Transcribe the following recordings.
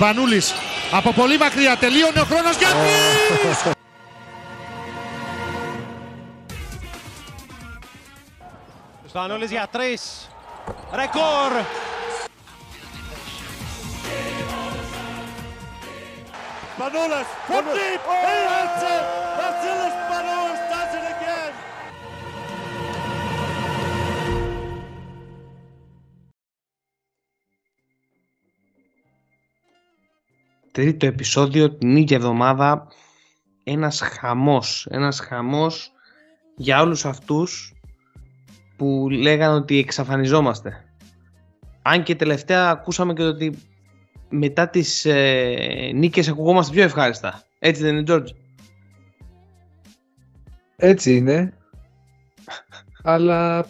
Σπανούλης από πολύ μακριά τελείωνε ο χρόνος για Σπανούλης για τρεις. Ρεκόρ. Manolas from deep. Τρίτο επεισόδιο την ίδια εβδομάδα. Ένας χαμός. Ένας χαμός για όλους αυτούς που λέγανε ότι εξαφανιζόμαστε. Αν και τελευταία ακούσαμε και το ότι μετά τις ε, νίκες ακουγόμαστε πιο ευχάριστα. Έτσι δεν είναι, Τζόρτζ; Έτσι είναι. Αλλά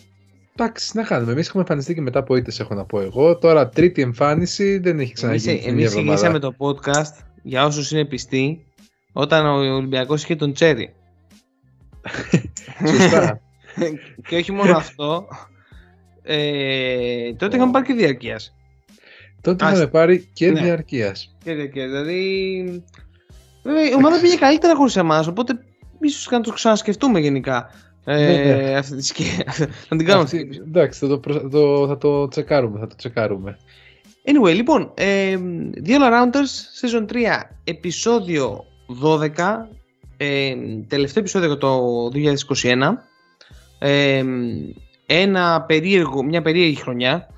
εντάξει, να κάνουμε. Εμείς έχουμε εμφανιστεί και μετά από ήττες, έχω να πω εγώ. Τώρα, τρίτη εμφάνιση δεν έχει ξαναγίνει. Εμείς, εμείς ξεκινήσαμε το podcast για όσους είναι πιστοί όταν ο Ολυμπιακός είχε τον Τσέρι. Σωστά. και όχι μόνο αυτό, ε, τότε είχαμε πάρει και διαρκείας. Τότε Ας- είχαμε πάρει και ναι. διαρκείας. Και διαρκείας, δηλαδή... Βέβαια, η ομάδα πήγε καλύτερα χωρίς εμάς, οπότε ίσως και να το ξανασκεφτούμε γενικά. Ε, Ναι, ναι. αυτή τη σκε... να την κάνουμε αυτή. τη- Εντάξει, θα το, προ- το, θα το τσεκάρουμε. Θα το τσεκάρουμε. Anyway, λοιπόν, ε, The All Arounders Season 3, επεισόδιο 12, ε, τελευταίο επεισόδιο για το 2021. Ε, ένα περίεργο, μια περίεργη χρονιά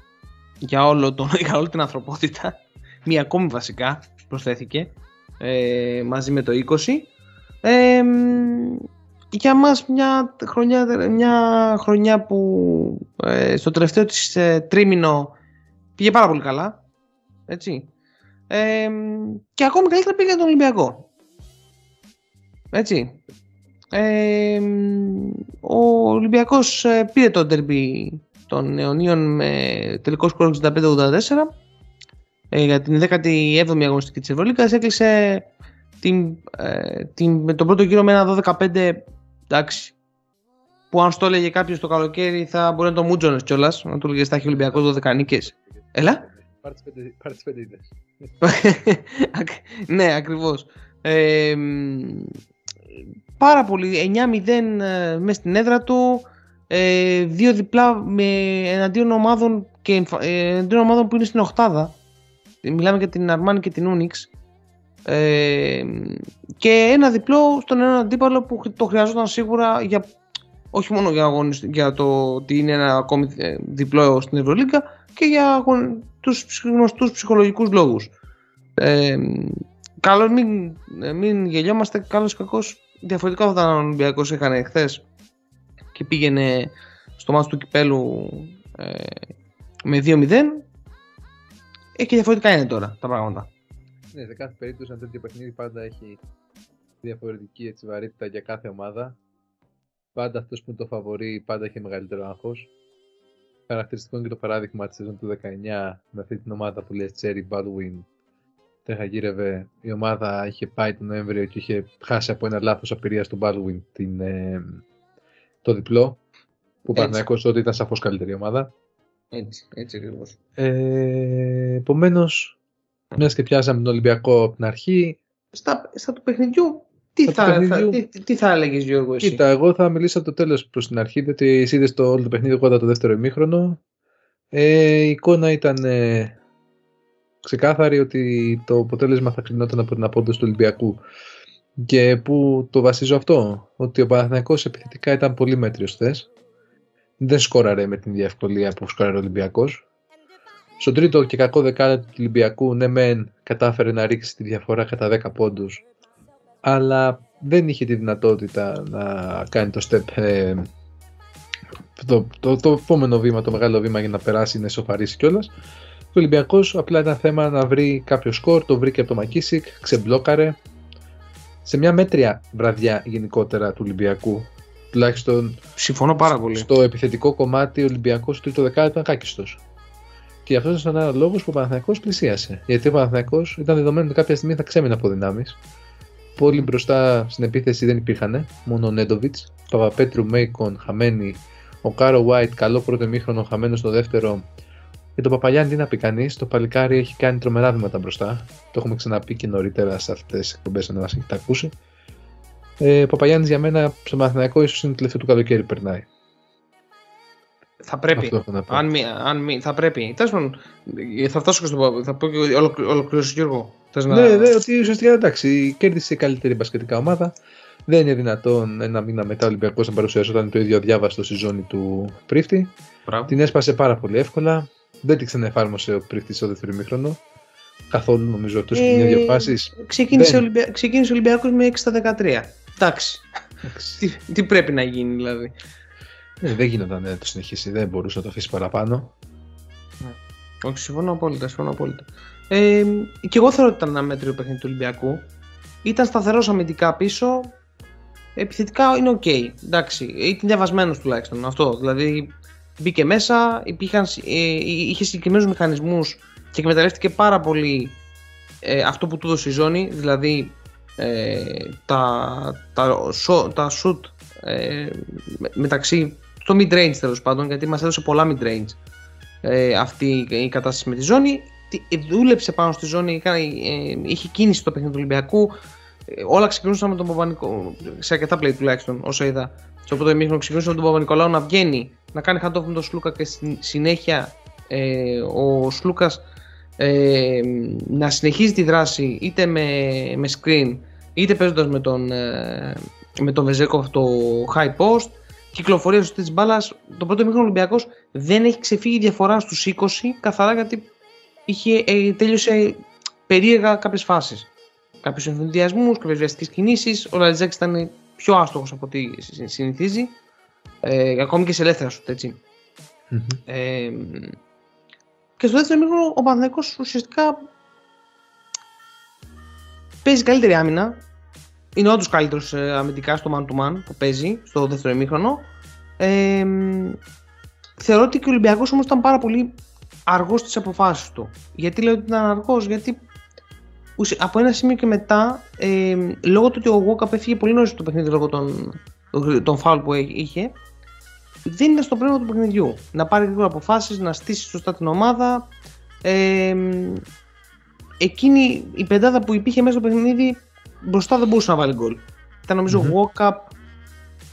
για, όλο τον, για όλη την ανθρωπότητα. Μία ακόμη βασικά προσθέθηκε ε, μαζί με το 20. Ε, για μας μια χρονιά, μια χρονιά που ε, στο τελευταίο της ε, τρίμηνο πήγε πάρα πολύ καλά. Έτσι. Ε, και ακόμη καλύτερα πήγε για τον Ολυμπιακό. Έτσι. Ε, ο Ολυμπιακός ε, πήρε το ντερμπι των Νεωνίων με τελικό σκορ 65-84 ε, για την 17η αγωνιστική της Ευρωλίκας έκλεισε την, ε, την, με τον πρώτο γύρο με ένα 12-15 εντάξει που αν στο έλεγε κάποιος το καλοκαίρι θα μπορεί να το μούτζωνε κιόλας. Να του έλεγες θα έχει Ολυμπιακός 12 νίκε. Έλα. Πάρε τις πέντε- πάρε τις πέντε ήττες. Ακ- ναι, ακριβώς. Ε, μ, πάρα πολύ. 9-0 ε, μες στην έδρα του. Ε, δύο διπλά με εναντίον ομάδων, και, εμφα- ε, εναντίον ομάδων που είναι στην οχτάδα. Μιλάμε για την Αρμάνη και την Ούνιξ. Ε, και ένα διπλό στον έναν αντίπαλο που το χρειαζόταν σίγουρα για, όχι μόνο για, αγωνισ- για το ότι είναι ένα ακόμη ε, διπλό στην Ευρωλίγκα και για αγων- τους ψυχ- γνωστούς ψυχολογικούς λόγους. Ε, καλό μην, ε, μην γελιόμαστε, καλός ή κακός διαφορετικά θα ήταν αν ο Ολυμπιακός είχαν χθες και πήγαινε στο μάτς του Κυπέλου ε, με 2-0 ε, και διαφορετικά είναι τώρα τα πράγματα. Ναι, σε κάθε περίπτωση ένα τέτοιο παιχνίδι πάντα έχει διαφορετική έτσι, βαρύτητα για κάθε ομάδα. Πάντα αυτός που είναι το φαβορεί πάντα έχει μεγαλύτερο άγχος. Χαρακτηριστικό είναι και το παράδειγμα της σεζόν του 19 με αυτή την ομάδα που λέει Cherry Baldwin. Τέχα γύρευε, η ομάδα είχε πάει τον Νοέμβριο και είχε χάσει από ένα λάθος απειρίας στον Baldwin την, ε, το διπλό. Που ο Έτσι. Παναθηναϊκός ότι ήταν σαφώς καλύτερη ομάδα. Έτσι, έτσι ακριβώς. Ε, Επομένως, μιας και πιάσαμε τον Ολυμπιακό από την αρχή, Στα, στα του παιχνιδιού, τι Στα θα, του παιχνιδιού. θα, τι, τι θα έλεγες Γιώργο εσύ; Κοίτα, εγώ θα μιλήσω από το τέλος προς την αρχή, διότι εσύ είδες το όλο το παιχνίδι, εγώ είδα το δεύτερο ημίχρονο. Ε, η εικόνα ήταν ε, ξεκάθαρη ότι το αποτέλεσμα θα κρινόταν από την απόδοση του Ολυμπιακού. Και πού το βασίζω αυτό, ότι ο Παναθηναϊκός επιθετικά ήταν πολύ μέτριος χθες. Δεν σκόραρε με την ίδια ευκολία που σκόραρε ο Ολυμπιακός. Στο τρίτο και κακό δεκάλεπτο του Ολυμπιακού, ναι, μεν κατάφερε να ρίξει τη διαφορά κατά 10 πόντους, αλλά δεν είχε τη δυνατότητα να κάνει το step ε, το, το, το επόμενο βήμα, το μεγάλο βήμα για να περάσει, να ισοφαρίσει κιόλας. Ο Ολυμπιακός απλά ήταν θέμα να βρει κάποιο σκορ, το βρήκε από το Μακίσικ, ξεμπλόκαρε. Σε μια μέτρια βραδιά γενικότερα του Ολυμπιακού, τουλάχιστον Συμφωνώ πάρα πολύ. στο επιθετικό κομμάτι, ο Ολυμπιακός στο τρίτο δεκάλεπτο ήταν κάκιστος. Και αυτός ήταν ένας λόγος που ο Παναθηναϊκός πλησίασε. Γιατί ο Παναθηναϊκός ήταν δεδομένο ότι κάποια στιγμή θα ξέμεινε από δυνάμεις. Πολύ μπροστά στην επίθεση δεν υπήρχαν. Μόνο ο Νέντοβιτς, Παπαπέτρου, Μέικον, χαμένοι. Ο Κάρο White, καλό πρώτο μήχρονο, χαμένος στο δεύτερο. Για τον Παπαγιάννη τι να πει κανείς, το παλικάρι έχει κάνει τρομερά βήματα μπροστά. Το έχουμε ξαναπεί και νωρίτερα σε αυτές τις εκπομπές, αν μας έχετε ακούσει. Ε, ο Παπαγιάννης για μένα στο Μαθηναϊκό ίσως είναι το τελευταίο του καλοκαίρι περνάει. Θα πρέπει. Αυτό έχω να πω. Αν μη, αν μη, θα πρέπει. Τέλος πάντων, ε, θα φτάσω και στο παπ- Θα πω και ολοκλη- ολοκλήρωσε Γιώργο. Θες να... Ναι, ναι, ότι ουσιαστικά εντάξει, κέρδισε η καλύτερη μπασκετικά ομάδα. Δεν είναι δυνατόν ένα μήνα μετά ο Ολυμπιακός να παρουσιαζόταν το ίδιο αδιάβαστο στη ζώνη του Πρίφτη. Μπράβο. Την έσπασε πάρα πολύ εύκολα. Δεν την ξαναεφάρμοσε ο Πρίφτης στο δεύτερο ημίχρονο. Καθόλου νομίζω εκτός από Ε, μια-δύο φάσεις. Ξεκίνησε, Δεν. ο Ολυμπια... ξεκίνησε ο Ολυμπιακός με 6 στα 13. Εντάξει. τι, τι πρέπει να γίνει δηλαδή. Ε, δεν γίνονταν να το συνεχίσει, δεν μπορούσε να το αφήσει παραπάνω. Όχι, συμφωνώ απόλυτα. Συμφωνώ απόλυτα. Ε, και εγώ θεωρώ ότι ήταν ένα μέτριο παιχνίδι του Ολυμπιακού. Ήταν σταθερός αμυντικά πίσω. Επιθετικά είναι οκ. Εντάξει. Ήταν διαβασμένος τουλάχιστον αυτό. Δηλαδή μπήκε μέσα, υπήρχαν, ε, είχε συγκεκριμένους μηχανισμούς και εκμεταλλεύτηκε πάρα πολύ ε, αυτό που του έδωσε η ζώνη. Δηλαδή ε, τα, τα, σο- τα shoot ε, με- μεταξύ στο mid range τέλος πάντων, γιατί μας έδωσε πολλά mid range ε, αυτή η κατάσταση με τη ζώνη. Τι- Δούλεψε πάνω στη ζώνη, έκανε, ε, είχε κίνηση στο παιχνίδι του Ολυμπιακού. Ε, όλα ξεκινούσαν με τον Παπα-Νικολάου, σε αρκετά play τουλάχιστον, όσο είδα. Στο πρώτο ημίχρονο ξεκινούσαν με τον Παπα-Νικολάου να βγαίνει, να κάνει hand-off με τον Σλούκα και στη συνέχεια ε, ο Σλούκας ε, να συνεχίζει τη δράση είτε με, με screen είτε παίζοντας με τον, ε, με τον Βεζέκοφ το high post κυκλοφορία σωστή της μπάλας. Το πρώτο μήχρονο Ολυμπιακός δεν έχει ξεφύγει διαφορά στους 20 καθαρά γιατί είχε, ε, τέλειωσε περίεργα κάποιες φάσεις. Κάποιους ενθουσιασμού, κάποιες βιαστικές κινήσεις. Ο Λατζάκη ήταν πιο άστοχος από ό,τι συ- συνηθίζει. Ε, ακόμη και σε ελεύθερα σου, έτσι. Ε, και στο δεύτερο μήχρονο ο Παναθηναϊκός ουσιαστικά παίζει καλύτερη άμυνα. Είναι όντως καλύτερος ε, αμυντικά στο man to man που παίζει στο δεύτερο ημίχρονο. Ε, θεωρώ ότι και ο Ολυμπιακός όμως ήταν πάρα πολύ αργός στις αποφάσεις του. Γιατί λέω ότι ήταν αργός, γιατί ουσια- από ένα σημείο και μετά, ε, λόγω του ότι ο Walkup έφυγε πολύ νωρίς από το παιχνίδι λόγω των, των, των φάουλ που έ- είχε, δεν είναι στο πνεύμα του παιχνιδιού. Να πάρει γρήγορα αποφάσεις, να στήσει σωστά την ομάδα. Ε, εκείνη η πεντάδα που υπήρχε μέσα στο παιχνίδι μπροστά δεν μπορούσε να βάλει γκολ. Ήταν νομίζω Walkup,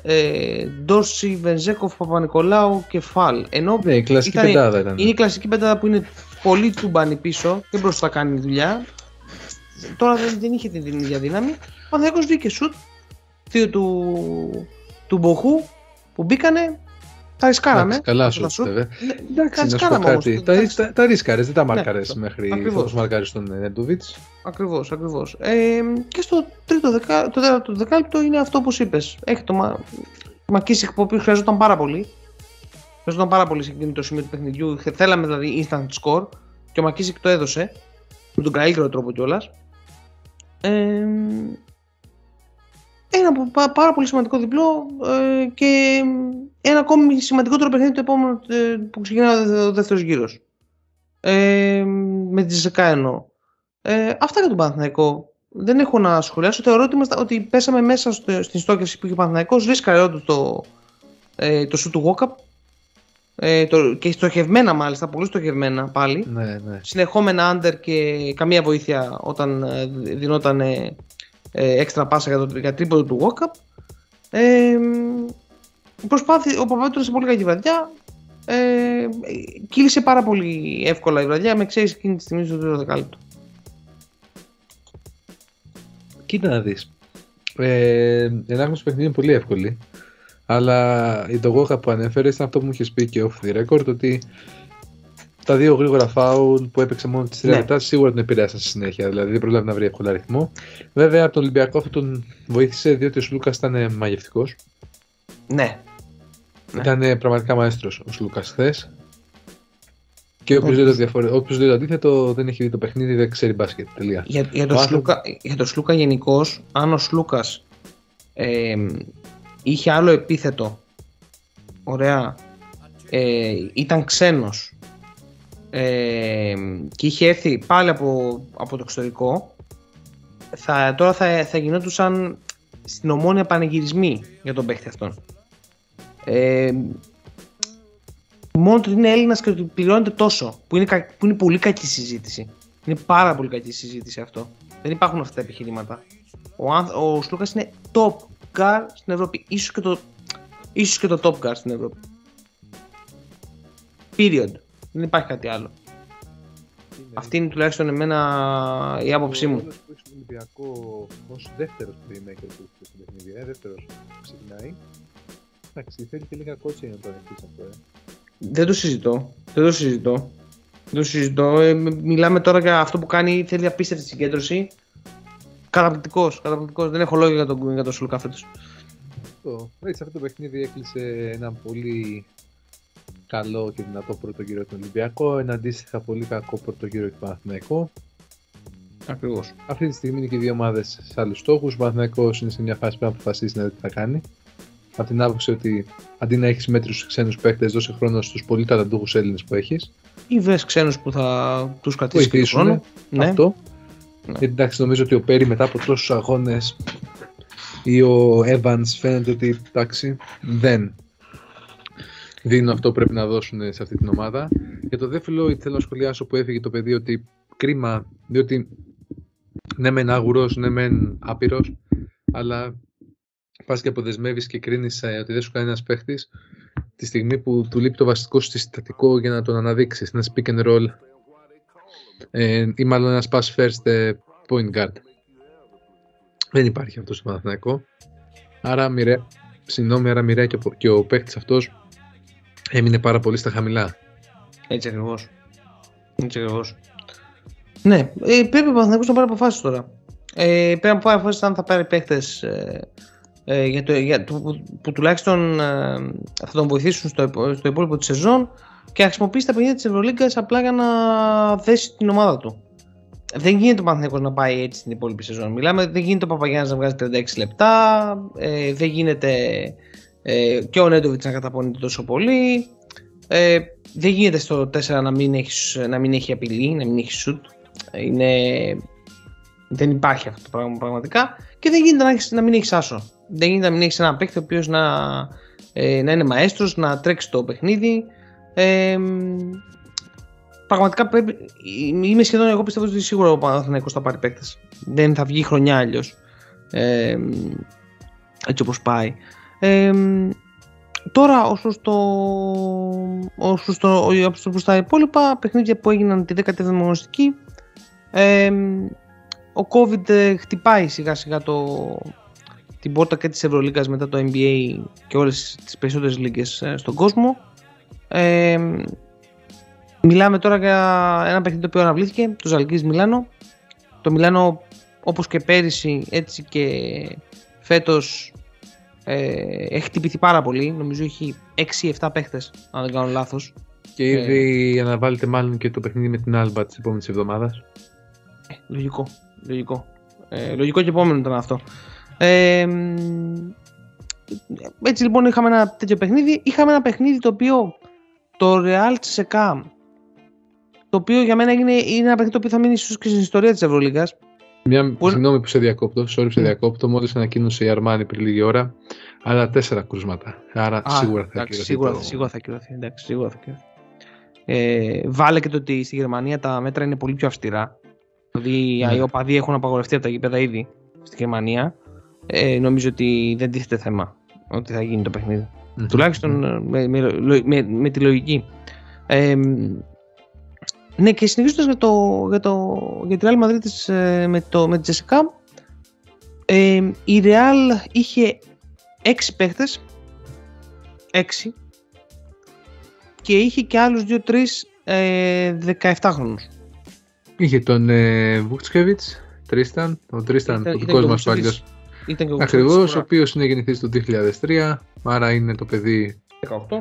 ε, Ντόρση, Βενζέκοφ, Παπα-Νικολάου και Φαλ. Ενώ Ναι, η κλασική ήταν- πεντάδα ήταν. είναι η κλασική πεντάδα που είναι πολύ τσουμπάνι πίσω και μπροστά κάνει δουλειά. Τώρα δεν, δεν είχε την ίδια δύναμη. Ο Παναθηναϊκός βγήκε σουτ. Δύο του, του Μποχού που μπήκανε. Τα ρισκάραμε. Εντάξει, καλά Τα σου σουτ. βέβαια. Ναι, Εντάξει, τα να σου πω ρισκάραμε όμως. κάτι. Τα, Εντάξει. τα, τα ρίσκαρες, δεν τα μάρκαρες αυτό. μέχρι Ακριβώς. όπως μάρκαρες τον Νέντοβιτ. Ακριβώς, ακριβώς. Ε, και στο τρίτο δεκα, το τέταρτο δεκάλεπτο είναι αυτό που είπες. Έχει το Μα... Μακίσικ που ο οποίος χρειαζόταν πάρα πολύ. Χρειαζόταν πάρα πολύ σε εκείνο το σημείο του παιχνιδιού. Θε- Θέλαμε δηλαδή instant score και ο Μακίσικ το έδωσε με τον καλύτερο τρόπο κιόλας. Ε, ένα πα- πα- πάρα πολύ σημαντικό διπλό ε, και ένα ακόμη σημαντικότερο παιχνίδι το επόμενο ε, που ξεκινάει ο δε- ο δεύτερος γύρος. Ε, με τη Ζεκά εννοώ. Ε, αυτά για τον Παναθηναϊκό. Δεν έχω να σχολιάσω. Θεωρώ ότι, ήμασταν- ότι πέσαμε μέσα στο, στην στόχευση που είχε ο Παναθηναϊκός. Ρίσκαρε όντως το, ε, το σου του Walkup. Ε, το, και στοχευμένα μάλιστα, πολύ στοχευμένα πάλι. Ναι, ναι. Συνεχόμενα under και καμία βοήθεια όταν ε, δινόταν ε, ε, έξτρα πάσα για, το, για τρίποδο του Walkup. Ε, προσπάθη, ο Παπαδόπουλος σε πολύ καλή βραδιά. Ε, κύλησε πάρα πολύ εύκολα η βραδιά με ξέρεις εκείνη τη στιγμή στο τρίτο δεκάλεπτο. Κοίτα να δεις. Ε, η ανάγνωση παιχνίδι είναι πολύ εύκολη. Αλλά η το Γόχα που ανέφερες ήταν αυτό που μου είχες πει και off the record ότι τα δύο γρήγορα φάουλ που έπαιξε μόνο τις 3 Ναι. λεπτά σίγουρα τον επηρέασαν στη συνέχεια. Δηλαδή δεν πρόλαβε να βρει εύκολα αριθμό. Βέβαια από τον Ολυμπιακό αυτό τον βοήθησε διότι ο Σλούκας ήταν μαγευτικός. Ναι. Ναι. Ήταν πραγματικά μαέστρος ο Σλούκας χθες. Και όποιος λέει, το διαφορε... όποιος λέει το αντίθετο δεν έχει δει το παιχνίδι, δεν ξέρει μπάσκετ. Τελεία. Για, για, το Ο άνθρωπο- Σλούκα, για το Σλούκα γενικώς, αν ο Σλούκας ε, είχε άλλο επίθετο, ωραία, ε, ήταν ξένος ε, και είχε έρθει πάλι από, από το εξωτερικό, θα, τώρα θα, θα γινόντουσαν στην ομόνια πανηγυρισμοί για τον παίχτη αυτόν. Ε, Μόνο το ότι είναι Έλληνας και ότι πληρώνεται τόσο. Που είναι, κα- που είναι πολύ κακή συζήτηση. Είναι πάρα πολύ κακή συζήτηση αυτό. Δεν υπάρχουν αυτά τα επιχειρήματα. Ο, άνθ- ο Σλούκα είναι top car στην Ευρώπη. Ίσως και, το, ίσως και το top car στην Ευρώπη. Period. Δεν υπάρχει κάτι άλλο. Αυτή είναι τουλάχιστον εμένα η άποψή μου. Ο ρόλος που έχει στον Ολυμπιακό ως δεύτερος playmaker που έχει στο παιχνίδι, ε, δεύτερος που ξεκινάει. Εντάξει, θέλει και λίγα κότσια για να το ανοιχτήσει αυτό, ε. Δεν το συζητώ. Δεν το συζητώ. Δεν το συζητώ. Ε, μ- μιλάμε τώρα για αυτό που κάνει. Θέλει απίστευτη συγκέντρωση. Καταπληκτικός. Καταπληκτικός. Δεν έχω λόγια για τον, για τον Σλούκα φέτος. Αυτό. Έτσι, αυτό το παιχνίδι έκλεισε ένα πολύ καλό και δυνατό πρώτο γύρο του Ολυμπιακό, ένα αντίστοιχα πολύ κακό πρώτο γύρο του Παναθηναϊκού. Ακριβώς. Αυτή τη στιγμή είναι και οι δύο ομάδες σε άλλους στόχους. Ο Παναθηναϊκός είναι σε μια φάση που να αποφασίσει να δει τι θα κάνει. Από την άποψη ότι αντί να έχεις μέτρους ξένους παίχτε, δώσε χρόνο στους πολύ ταλαντούχους Έλληνες που έχεις. Ή βρε ξένους που θα τους κρατήσει και τον Βοηθήσουν. χρόνο. Ναι. Αυτό. Ναι. Γιατί εντάξει, νομίζω ότι ο Πέρι μετά από τόσους αγώνες ή ο Evans φαίνεται ότι εντάξει, δεν δίνουν αυτό που πρέπει να δώσουν σε αυτή την ομάδα. Για το δεύτερο θέλω να σχολιάσω που έφυγε το παιδί ότι κρίμα, διότι ναι μεν άγουρος, ναι μεν άπειρος, αλλά πας και αποδεσμεύεις και κρίνεις ε, ότι δεν σου κάνει ένας παίχτης τη στιγμή που του λείπει το βασικό σου συστατικό για να τον αναδείξεις, ένας pick and roll ε, ή μάλλον ένας pass first ε, point guard. Δεν υπάρχει αυτός στο Παναθηναϊκό. Άρα μοιραία, συγγνώμη, άρα μοιραία και, ο- και ο παίχτης αυτός έμεινε πάρα πολύ στα χαμηλά. Έτσι ακριβώς. Έτσι ακριβώς. Ναι, ε, πρέπει ο Παναθηναϊκός να πάρει αποφάσεις τώρα. Ε, πρέπει να πάρει αποφάσεις αν θα πάρει παίχτε ε, ε, για το, για το, που, που τουλάχιστον ε, θα τον βοηθήσουν στο, υπο- στο υπόλοιπο της σεζόν και να χρησιμοποιήσει τα παιχνίδια της Ευρωλίγκας απλά για να δέσει την ομάδα του. Δεν γίνεται ο Παναθηναϊκός να πάει έτσι την υπόλοιπη σεζόν. Μιλάμε, δεν γίνεται ο Παπαγιάννης να βγάζει 36 λεπτά, ε, δεν γίνεται ε, και ο Νέντοβιτς να καταπονείται τόσο πολύ. Ε, δεν γίνεται στο 4 να μην, έχεις, να μην έχει απειλή, να μην έχει shoot. Είναι... Δεν υπάρχει αυτό το πράγμα πραγματικά. Και δεν γίνεται να, έχεις, να μην έχεις άσο. Δεν γίνεται να μην έχεις έναν παίκτη ο οποίος να, ε, να είναι μαέστρος, να τρέξει το παιχνίδι. Ε, πραγματικά πρέπει, είμαι σχεδόν εγώ πιστεύω ότι σίγουρα ο Παναθηναϊκός θα πάρει παίκτες. Δεν θα βγει χρονιά αλλιώς. Ε, έτσι όπως πάει. Ε, Τώρα, όσο στο, όσο στο, όσο προς τα υπόλοιπα παιχνίδια που έγιναν τη 17η αγωνιστική, ε, ο COVID ε, χτυπάει σιγά σιγά το, την πόρτα και της Ευρωλίγκας μετά το NBA και όλες τις περισσότερες λίγες ε, στον κόσμο. Ε, μιλάμε τώρα για ένα παιχνίδι το οποίο αναβλήθηκε, το Ζαλγκής Μιλάνο. Το Μιλάνο όπως και πέρυσι έτσι και φέτος ε, έχει χτυπηθεί πάρα πολύ. Νομίζω έχει 6-7 παίχτες, αν δεν κάνω λάθος. Και ήδη αναβάλλεται μάλλον και το παιχνίδι με την Άλμπα της επόμενης εβδομάδας. Ε, λογικό. Λογικό. Ε, λογικό και επόμενο ήταν αυτό. Ε, μ, έτσι λοιπόν είχαμε ένα τέτοιο παιχνίδι. Είχαμε ένα παιχνίδι το οποίο το Real Τσεκά το οποίο για μένα είναι, είναι ένα παιχνίδι το οποίο θα μείνει ίσως και στην ιστορία της Ευρωλίγκας. Μια Που- συγγνώμη που σε διακόπτω, sorry που σε Ναι. διακόπτω, μόλις ανακοίνωσε η Αρμάνη πριν λίγη ώρα. Αλλά τέσσερα κρούσματα. Άρα Α, σίγουρα θα εντάξει, ακυρωθεί σίγουρα, το- σίγουρα θα ακυρωθεί. Εντάξει, σίγουρα θα ακυρωθεί. Ε, βάλε και το ότι στη Γερμανία τα μέτρα είναι πολύ πιο αυστηρά. Δηλαδή Ναι. οι οπαδοί έχουν απαγορευτεί από τα γήπεδα ήδη στη Γερμανία. Ε, νομίζω ότι δεν τίθεται θέμα ότι θα γίνει το παιχνίδι. Μμμ. Τουλάχιστον ε, με, με, λο- με, με τη λογική. Ε, ναι, και συνεχίζοντας για, το, για, το, για τη Real Madrid της, ε, με, το, με τη Τζεσικά, ε, η Real είχε 6 παίχτες 6 και είχε και άλλους 2-3 ε, 17 χρόνους. Είχε τον ε, Βούτσκεβιτς, Τρίσταν, ο Τρίσταν, Ήταν- ο ήταν δικός και ο μας ο Βούτσκεβιτς. άλλος. Ήταν και ο Ακριβώς, ο Βούτσκεβιτς, οποίος είναι γεννηθής το 2003, άρα είναι το παιδί 18.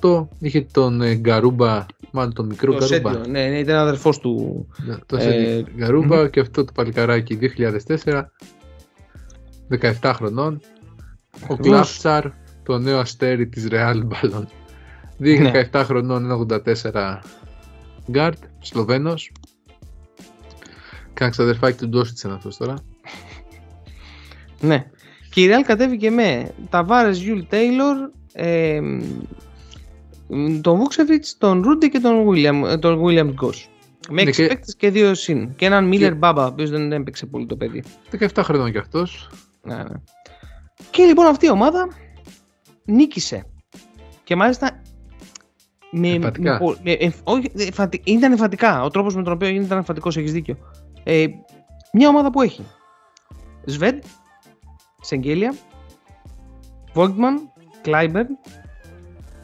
18. Είχε τον ε, Γκαρούμπα, μάλλον τον μικρό Το Γκαρούμπα. Σέντιο, ναι, ναι, ήταν αδερφός του. Ναι, Το Ε, Σέντιο Γκαρούμπα και αυτό το παλικαράκι 2004, 17 χρονών. Ο Ακριβώς. Κλάβζαρ, το νέο αστέρι της Real Ballon. Δείχνει Ναι. 17 χρονών, 1,84 γκάρτ, Σλοβαίνος. Κάνει ξαδερφάκι του Ντόντσιτς είναι αυτός τώρα. Ναι. Και η Real κατέβηκε με Ταβάρες Γιούλ Τέιλορ, ε, τον Βούκτσεβιτς, τον Ρούντι και τον William, τον Williams-Goss. Με Ναι, έξι και- παίκτες και δύο συν. Και έναν Μίλλερ Μπάμπα, ο οποίος δεν έπαιξε πολύ το παιδί. 17 χρονών κι αυτός. Ναι, ναι. Και λοιπόν αυτή η ομάδα νίκησε. Και μάλιστα. Με, Εμφατικά. με πο- με- εμφ- όχι, εμφατι- ήταν εμφατικά. Ο τρόπος με τον οποίο ήταν εμφατικός, έχεις δίκιο. Ε, μια ομάδα που έχει Σβέντ, Σεγγέλια, Βόγκμαν, Κλάιμπερν,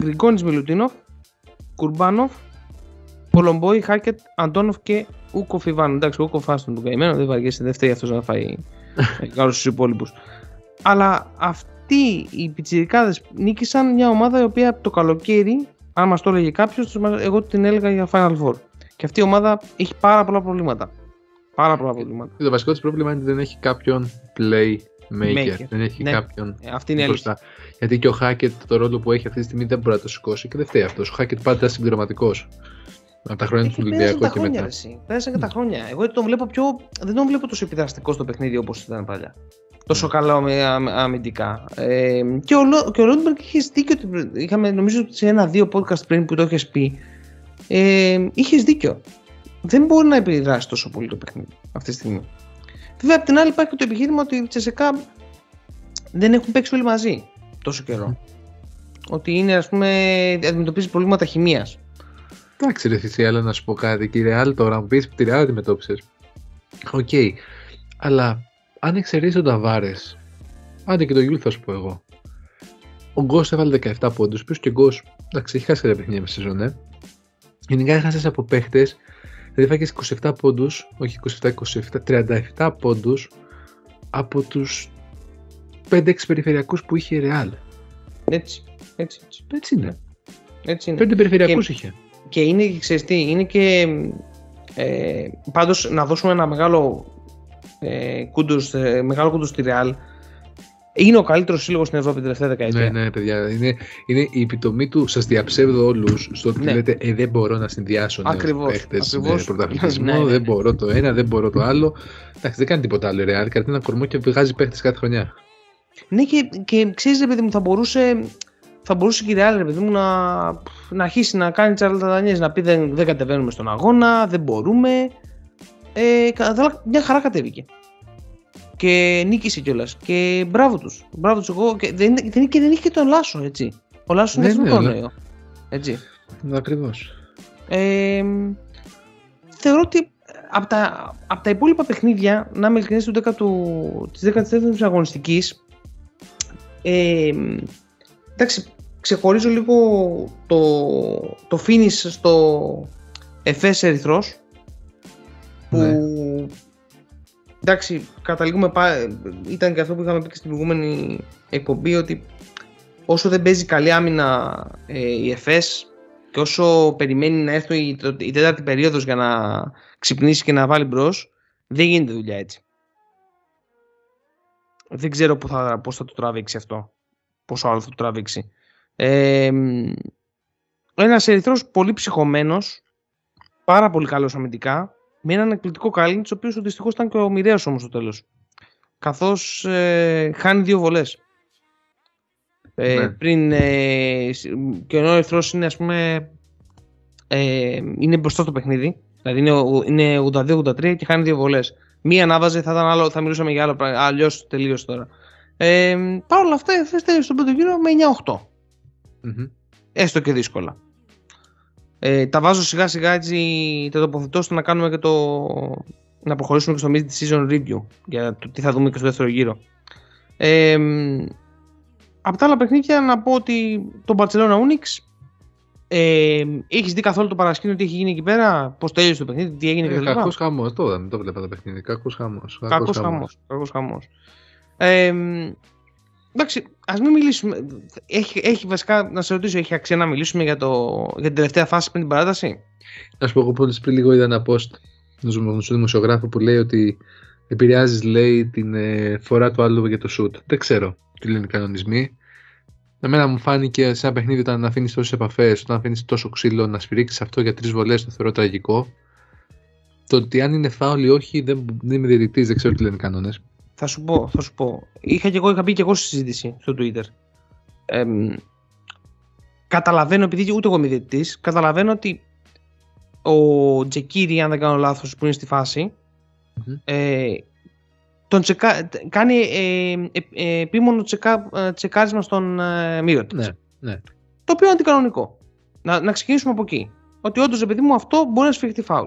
Γκριγκόνης Μιλουτίνοφ, Κουρμπάνοφ, Πολομπόη, Χάκετ, Αντώνοφ και Ούκο Φιβάνο. Εντάξει, ο Ούκο Φάστον του καημένο, δεν βαριέσαι, δεν φταίει αυτός να φάει κάτω στους υπόλοιπους. Αλλά αυτοί οι πιτσιρικάδες νίκησαν μια ομάδα η οποία το καλοκαίρι, αν μας το έλεγε κάποιος, εγώ την έλεγα για Final Four. Και αυτή η ομάδα έχει πάρα πολλά προβλήματα. Πάρα πολλά προβλήματα. Το βασικό της πρόβλημα είναι ότι δεν έχει κάποιον playmaker. Maker. Δεν έχει Ναι. κάποιον Ε, Αυτή είναι η αλήθεια. μπροστά. Γιατί και ο Χάκετ το ρόλο που έχει αυτή τη στιγμή δεν μπορεί να το σηκώσει και δεν φταίει αυτός. Ο Χάκετ πάντα ήταν συμπληρωματικό. Από τα χρόνια του Εκεί Ολυμπιακού πέρασαν τα και χρόνια, μετά. ρε εσύ. Πέρασαν και τα χρόνια. Εγώ τον βλέπω πιο. Δεν τον βλέπω τόσο επιδραστικό στο παιχνίδι όπως ήταν παλιά. Τόσο καλά με αμ- αμυντικά. Ε, και ο, Λο- και ο Ρόντμπεργκ είχε δίκιο. ότι Είχαμε νομίζω σε ένα-δύο podcast πριν που το είχες πει. Ε, είχες δίκιο. Δεν μπορεί να επιδράσει τόσο πολύ το παιχνίδι αυτή τη στιγμή. Βέβαια, απ' την άλλη υπάρχει και το επιχείρημα ότι οι Τσεσεκά δεν έχουν παίξει όλοι μαζί τόσο καιρό. Ότι είναι, ας πούμε, αντιμετωπίζει προβλήματα χημίας. Εντάξει, ρε Θησέα, αλλά να σου πω κάτι. Και η Real τώρα μου πεις που τη Real αντιμετώπισες. Οκ. Αλλά αν εξαιρέσει τον Ταβάρες, άντε και το Γιούλ θα σου πω εγώ. Ο Γκος έβαλε 17 πόντους. Ποιο και ο Γκος, εντάξει, έχει χάσει κάποια παιχνίδια μες σεζόν, ε. Γενικά έχασες από παίχτες. Δηλαδή φάγε 27 πόντους, όχι 27-27, 37 πόντους από τους 5-6 περιφερειακούς που είχε η Real. Έτσι, έτσι, έτσι. Έτσι είναι. έτσι είναι. 5 περιφερειακούς Και- είχε. Και είναι, ξέρεις τι, είναι και ε, πάντως να δώσουμε ένα μεγάλο ε, κούντος, ε, μεγάλο κούντος στη Real. Είναι ο καλύτερος σύλλογος στην Ευρώπη την τελευταία δεκαετία. Ναι, ναι, παιδιά. Είναι, είναι η επιτομή του. Σας διαψεύδω όλους στο ότι Ναι. λέτε ε, δεν μπορώ να συνδυάσω νέους Ακριβώς, παίχτες ακριβώς. με πρωταθλητισμό. Ναι, ναι. Δεν μπορώ το ένα, δεν μπορώ το άλλο. Εντάξει, δεν κάνει τίποτα άλλο. Ρε, κρατεί ένα κορμό και βγάζει παίχτε κάθε χρονιά. Ναι, και, και ξέρεις ρε παιδί μου, θα μπορούσε, θα μπορούσε και η Real ρε παιδί μου να, να αρχίσει να κάνει τσαρλατανιές, να πει δεν, δεν κατεβαίνουμε στον αγώνα, δεν μπορούμε. Ε, κατά τα άλλα, μια χαρά κατέβηκε. Και νίκησε κιόλας. Και μπράβο τους. Μπράβο τους εγώ. Και δεν, δεν, και δεν είχε και τον Λάσο, έτσι. Ο Λάσο είναι Ναι, ναι, εθνικό ναι. νέο. Έτσι. Ακριβώς. Ε, θεωρώ ότι από τα, απ' τα υπόλοιπα παιχνίδια, να είμαι ειλικρινής, του 10 της 14ης αγωνιστικής, ε, εντάξει, ξεχωρίζω λίγο το, το finish στο Εφές Ερυθρός, που Ναι. Εντάξει, καταλήγουμε, πά- ήταν και αυτό που είχαμε πει και στην προηγούμενη εκπομπή, ότι όσο δεν παίζει καλή άμυνα ε, η ΕΦΕΣ και όσο περιμένει να έρθει η, το- η τέταρτη περίοδος για να ξυπνήσει και να βάλει μπρος, δεν γίνεται δουλειά έτσι. Δεν ξέρω που θα, πώς θα το τραβήξει αυτό. Πόσο άλλο θα το τραβήξει. Ε, ένας ερυθρός πολύ ψυχωμένος, πάρα πολύ καλός αμυντικά, με έναν εκπληκτικό Κάλινιτς, ο οποίος δυστυχώς ήταν και ο μοιραίος όμως στο τέλος. Καθώς ε, χάνει δύο βολές. Ε, Ναι. Πριν ε, σ- και ενώ ο Ερυθρός είναι ας πούμε ε, είναι μπροστά στο παιχνίδι. Δηλαδή είναι, ο- είναι 82-83 και χάνει δύο βολές. Μία ανάβαζε, θα, ήταν άλλο, θα μιλούσαμε για άλλο πράγμα. Αλλιώς τελείωσε τώρα. Ε, Παρ' όλα αυτά, η ΕΦΕΣ τέλειωσε στον πρώτο γύρο με 9-8. Μμμ. Έστω και δύσκολα. Ε, τα βάζω σιγά σιγά έτσι, τα τοποθετώ ώστε να κάνουμε και το. να προχωρήσουμε και στο mid-season review για το τι θα δούμε και στο δεύτερο γύρο. Ε, από τα άλλα παιχνίδια να πω ότι το Barcelona Unix ε, έχεις δει καθόλου το παρασκήνιο τι έχει γίνει εκεί πέρα, πώς τέλειωσε το παιχνίδι, τι έγινε Ε, κτλ. Κακός χαμός. Το είδαμε, το βλέπα το παιχνίδι. Κακός χαμός. Κακός χαμός. Κακός χαμός. Ε, εντάξει, ας μην μιλήσουμε. Έχει, έχει βασικά, να σε ρωτήσω, έχει αξία να μιλήσουμε για, το, για την τελευταία φάση πριν την παράταση; Να σου πω, εγώ πολύ πριν λίγο είδα ένα post ενό δημοσιογράφου που λέει ότι επηρεάζεις, λέει, την ε, φορά του άλλου για το shoot. Δεν ξέρω τι λένε οι κανονισμοί. Εμένα μου φάνηκε σε ένα παιχνίδι όταν αφήνεις τόσες επαφές, όταν αφήνεις τόσο ξύλο να σφυρίξεις αυτό για τρεις βολές, το θεωρώ τραγικό. Το ότι αν είναι φάουλ ή όχι δεν, δεν είμαι διαιτητής, δεν ξέρω τι λένε οι κανόνες. Θα σου πω, θα σου πω. Είχα, και εγώ, είχα μπει και εγώ στη συζήτηση στο Twitter. Ε, καταλαβαίνω, επειδή ούτε εγώ είμαι διαιτητής, καταλαβαίνω ότι ο Τζεκίρι, αν δεν κάνω λάθος, που είναι στη φαση Μμμ. ε, τον τσεκα, κάνει ε, ε, ε, επίμονο τσεκα, ε, τσεκάρισμα στον ε, Μύρωτιτς. Ναι, ναι. Το οποίο είναι αντικανονικό. Να, να ξεκινήσουμε από εκεί. Ότι όντως, επειδή μου αυτό μπορεί να σφιχτεί φάουλ.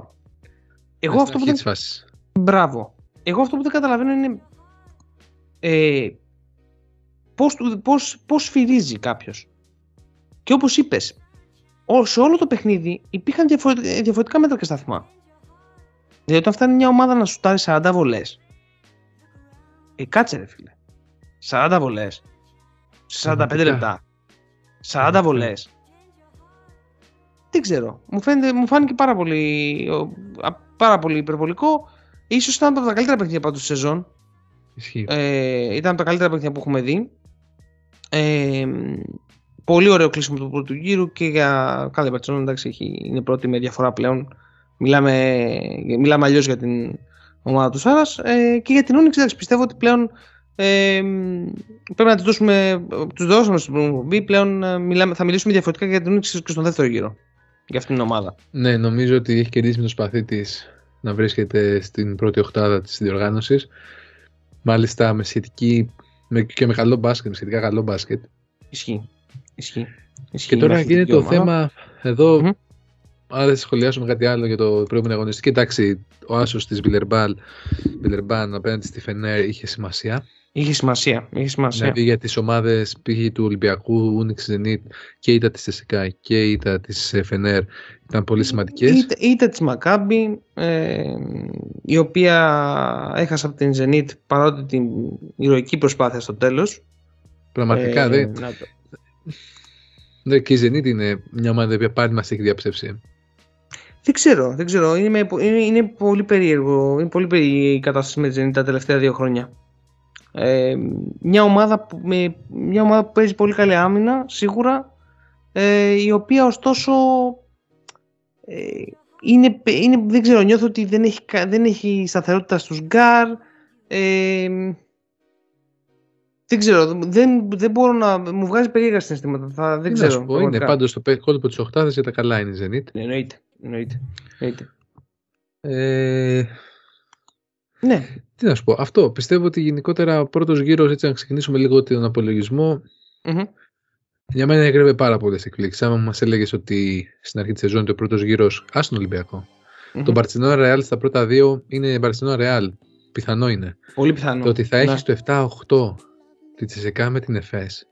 Εγώ Ναι, αυτό στην που αρχή δεν της φάσης. Μπράβο. Εγώ αυτό που δεν καταλαβαίνω είναι ε, πώς, του- πώς, πώς σφυρίζει κάποιος. Και όπως είπες, ό- σε όλο το παιχνίδι υπήρχαν διαφορε- ε, διαφορετικά μέτρα και σταθμά. Δηλαδή όταν φτάνει μια ομάδα να σουτάρει 40 βολές, ε, κάτσε ρε φίλε. 40 βολές, σε 45 Πραγματικά. λεπτά, 40 Πραγματικά. βολές. Δεν ξέρω. Μου, φαίνεται, μου φάνηκε πάρα πολύ, ο- α, πάρα πολύ υπερβολικό. Ίσως ήταν από τα καλύτερα παιχνίδια πάντως στη σεζόν. Ισχύει. Ε, ήταν από τα καλύτερα παιχνίδια που έχουμε δει. Ε, πολύ ωραίο κλείσιμο του πρώτου γύρου και για κάθε Μπαρτσελόνα εντάξει έχει, είναι πρώτη με διαφορά πλέον. Μιλάμε, μιλάμε αλλιώς για την ομάδα του Σάρας ε, και για την Ούνιξ. Εντάξει, πιστεύω ότι πλέον ε, πρέπει να τους δώσουμε, τους δώσαμε στην προηγούμενη εκπομπή. Πλέον ε, μιλάμε, θα μιλήσουμε διαφορετικά για την Ούνιξ και στον δεύτερο γύρο. Για αυτήν την ομάδα. Ναι, νομίζω ότι έχει κερδίσει με το σπαθί της να βρίσκεται στην πρώτη οχτάδα της διοργάνωσης. Μάλιστα με σχετική με, και με καλό μπάσκετ, με σχετικά καλό μπάσκετ. Ισχύει. Ισχύει. Ισχύει Και με τώρα αυτή γίνεται την το ομάδα. θέμα εδώ. Μμμ. Άρα δεν σχολιάσουμε κάτι άλλο για το προηγούμενο αγωνιστική. Εντάξει, ο άσος της Βιλερμπάν Βιλερμπάν απέναντι στη Φενέρ είχε σημασία. Είχε σημασία. Είχε σημασία. Δηλαδή για τις ομάδες π.χ. του Ολυμπιακού, Ούνιξ Ζενίτ και η ήττα της Τεσσικά και η ήττα της Φενέρ ήταν πολύ σημαντικές. Είτε, είτε της Μακάμπη, ε, η οποία έχασε από την Zenit παρότι την ηρωική προσπάθεια στο τέλος. Πραγματικά Ε, δεν. να το- δε, και η Ζενίτ είναι μια ομάδα η οποία πάλι μας έχει διαψεύσει. Δεν ξέρω, δεν ξέρω. Είναι, με- είναι, είναι πολύ περίεργο. Είναι πολύ περίεργη η κατάσταση με τη Zenit τα τελευταία δύο χρόνια. Ε, μια, ομάδα που, με, μια ομάδα που παίζει πολύ καλή άμυνα, σίγουρα, ε, η οποία ωστόσο ε, είναι, είναι, δεν ξέρω, νιώθω ότι δεν έχει, κα- δεν έχει σταθερότητα στους γκάρ. Ε, δεν ξέρω, δεν, δεν μπορώ να. Μου βγάζει περίεργα συναισθήματα. Θα, δεν Τι να ξέρω. σου πω, είναι πραγματικά. πάντως στο πέ- κόλπο της Οχτάδας για τα καλά είναι η Ζενίτ. Ναι, Εννοείται. Εννοείται, εννοείται. Ε, Ναι, τι να σου πω, αυτό. Πιστεύω ότι γενικότερα ο πρώτος γύρος, έτσι να ξεκινήσουμε λίγο τον απολογισμό, Μμμ. για μένα έκρυβε πάρα πολλές εκπλήξεις. Άμα μας έλεγες ότι στην αρχή της σεζόν ο πρώτος γύρος, α τον Ολυμπιακό. Μμμ. Το Barcelona Real στα πρώτα δύο είναι Barcelona Real. Πιθανό είναι. Πολύ πιθανό. Το ότι θα Ναι. έχει το 7-8 της Τσεσεκά με την ΕΦΕΣ.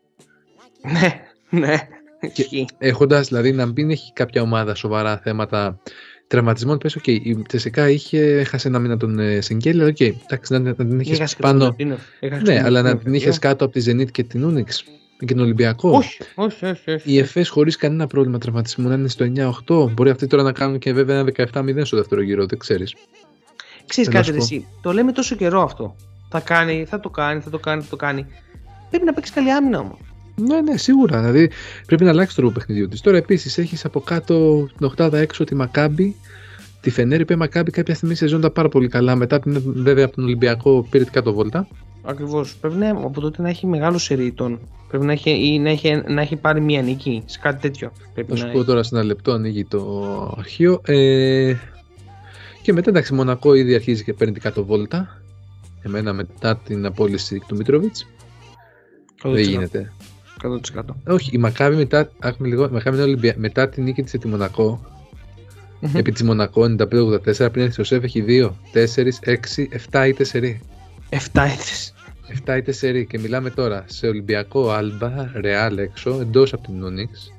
Ναι, ναι. Ισχύει. Έχοντας δηλαδή να μην έχει κάποια ομάδα σοβαρά θέματα τραυματισμών, πες, οκ, η Τσεσεκά είχε, έχασε ένα μήνα τον ε, Σενγκέλια, αλλά οκ, εντάξει, να, να την είχε Έχασε και τον πάνω. Κωνσταντίνοφ. Έχασε και Ναι, τον αλλά να Κωνσταντίνοφ, την είχες παιδιά. κάτω από τη Zenit και την Ούνιξ και τον Ολυμπιακό. Όχι, όχι, όχι. όχι. Η ΕΦΕΣ χωρίς κανένα πρόβλημα τραυματισμού να είναι στο 9-8. Μπορεί αυτοί τώρα να κάνουν και βέβαια ένα 17-0 στο δεύτερο γύρο, δεν ξέρεις. Ξέρεις Θέλω να κάτι ρε σου πω. εσύ, το λέμε τόσο καιρό αυτό. Θα κάνει, θα το κάνει, θα το κάνει, θα το κάνει. Πρέπει να παίξεις καλή άμυνα όμως. Ναι, ναι, σίγουρα. Δηλαδή πρέπει να αλλάξει το τρόπο παιχνιδιού της. Τώρα επίσης έχεις από κάτω την οκτάδα έξω τη Μακάμπη. Τη Φενέρ, η οποία Μακάμπη κάποια στιγμή σεζόντα πάρα πολύ καλά. Μετά την, βέβαια από τον Ολυμπιακό πήρε την κάτω βόλτα. Ακριβώς. Πρέπει να, από τότε να έχει μεγάλο σερίτον. Πρέπει να έχει, ή να έχει, να έχει πάρει μία νίκη σε κάτι τέτοιο. Πρέπει Θα σου να πω τώρα σε ένα λεπτό ανοίγει το αρχείο. Ε, και μετά εντάξει, Μονακό ήδη αρχίζει και παίρνει την κάτω βόλτα. Εμένα μετά την απόλυση του Μίτροβιτ. έχει. Δεν γίνεται. 100%. Όχι, η Μακάβη μετά, άκουμε λίγο, η Μακάβη είναι Ολυμπια... μετά την νίκη της τη Μονακό, Μμμ. επί της Μονακό 95-84, πριν έρθει στο σεφ έχει 2, 4, 6, 7 ή 4. Εφτά έδρες. 7 ή 4 και μιλάμε τώρα σε Ολυμπιακό Άλμπα, Ρεάλ έξω, εντός από την Ούνιξ,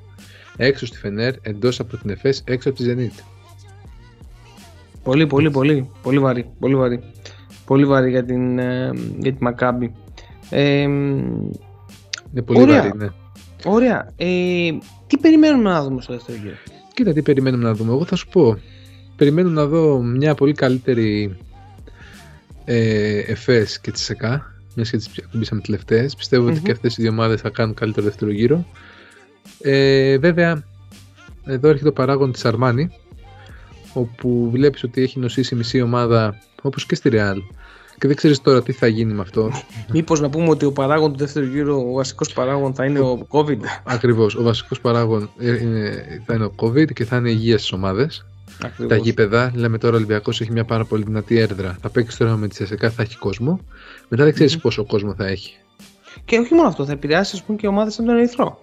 έξω στη Φενέρ, εντός από την Εφές, έξω από τη Ζενίτ. Πολύ, πολύ, πολύ. Πολύ βαρύ. Πολύ βαρύ. Πολύ βαρύ για την, ε, για τη Μακάμπη. Ε, Είναι πολύ Ωραία. βαρύ, ναι. ωραία. Ε, τι περιμένουμε να δούμε στο δεύτερο γύρο; Κοίτα τι περιμένουμε να δούμε. Εγώ θα σου πω. Περιμένω να δω μια πολύ καλύτερη ε, ΕΦΕΣ και τη ΣΕΚΑ. Μια και τι ακουμπήσαμε τελευταίες. Πιστεύω ότι Μμμ. και αυτές οι δύο ομάδες θα κάνουν καλύτερο δεύτερο γύρο. Ε, βέβαια, εδώ έρχεται ο παράγον της Αρμάνη. Όπου βλέπεις ότι έχει νοσήσει μισή ομάδα όπως και στη Ρεάλ. Και δεν ξέρεις τώρα τι θα γίνει με αυτό. Μήπως να πούμε ότι ο παράγον του δεύτερου γύρου, ο βασικός παράγον θα είναι ο COVID; Ακριβώς. Ο βασικός παράγον ε, είναι, θα είναι ο COVID και θα είναι υγεία στις ομάδες. Τα γήπεδα, λέμε τώρα ο Ολυμπιακός έχει μια πάρα πολύ δυνατή έρδρα. Θα παίξει τώρα με της ΣΕΣΕΚΑ, θα έχει κόσμο. Μετά δεν ξέρεις πόσο κόσμο θα έχει. Και όχι μόνο αυτό, θα επηρεάσει ας πούμε, και ομάδες σαν τον Ερυθρό.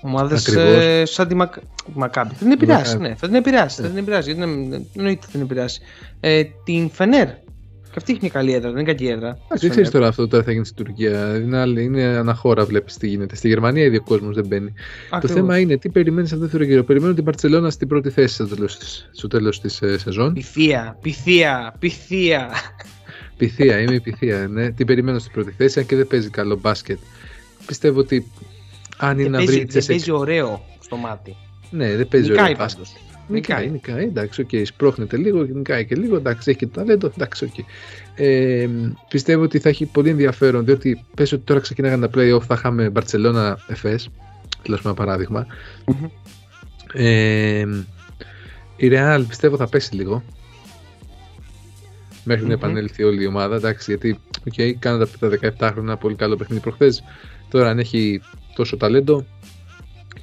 Ομάδες ε, σαν τη Μακ... Μακάμπη. Θα την επηρεάσει, ναι, θα την επηρεάσει. Θα την επηρεάσει. Γιατί εννοείται θα την επηρεάσει. Ε, την Φενέρ. Και αυτή έχει μια καλή έδρα, δεν είναι κακή έδρα. Δεν ξέρεις τώρα αυτό τώρα θα γίνει στην Τουρκία. Είναι, άλλη, είναι άλλη χώρα, βλέπεις τι γίνεται. Στη Γερμανία ήδη ο κόσμος δεν μπαίνει. Ακριβώς. Το θέμα είναι τι περιμένεις από το δεύτερο γύρο. Περιμένω την Μπαρσελόνα στην πρώτη θέση στο τέλος τη ε, σεζόν. Πυθία, πυθία, πυθία. Πυθία, είμαι η πυθία. Ναι. Την περιμένω στην πρώτη θέση, αν και δεν παίζει καλό μπάσκετ. Πιστεύω ότι αν είναι να βρει. Δεν παίζει ωραίο στο μάτι. Ναι, δεν παίζει ωραίο μπάσκετ. Νικάει, νικάει, εντάξει, ok, okay, σπρώχνεται λίγο, νικάει και λίγο, εντάξει, έχει και το ταλέντο, εντάξει, ok. Okay. Ε, πιστεύω ότι θα έχει πολύ ενδιαφέρον, διότι πες ότι τώρα ξεκινάγανε τα play-off, θα είχαμε Barcelona Εφές, τέλος ένα παράδειγμα. Mm-hmm. Ε, η Real πιστεύω θα πέσει λίγο, μέχρι mm-hmm. να επανέλθει όλη η ομάδα, εντάξει, γιατί, ok, okay, κάνανε τα 17χρονα πολύ καλό παιχνίδι προχθές, τώρα αν έχει τόσο ταλέντο,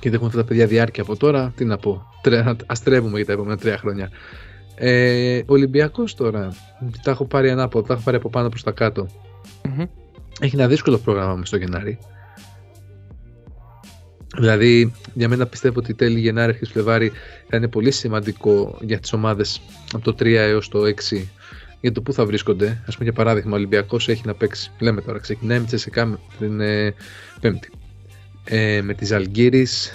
και δεν έχουμε αυτά τα παιδιά διάρκεια από τώρα, τι να πω. Αστρεύουμε για τα επόμενα τρία χρόνια. Ε, Ολυμπιακός τώρα. Τα έχω πάρει ανάποδα, τα έχω πάρει από πάνω προς τα κατω Έχει ένα δύσκολο πρόγραμμα μες στο Γενάρη. Δηλαδή, για μένα πιστεύω ότι τέλη Γενάρη, αρχή Φλεβάρη θα είναι πολύ σημαντικό για τις ομάδες από το 3 έως το 6 για το πού θα βρίσκονται. Α πούμε, για παράδειγμα, ο Ολυμπιακός έχει να παίξει. Λέμε τώρα, ξεκινάει με Τσεσεκά την ε, Πέμπτη ε, με τη Αλγύρης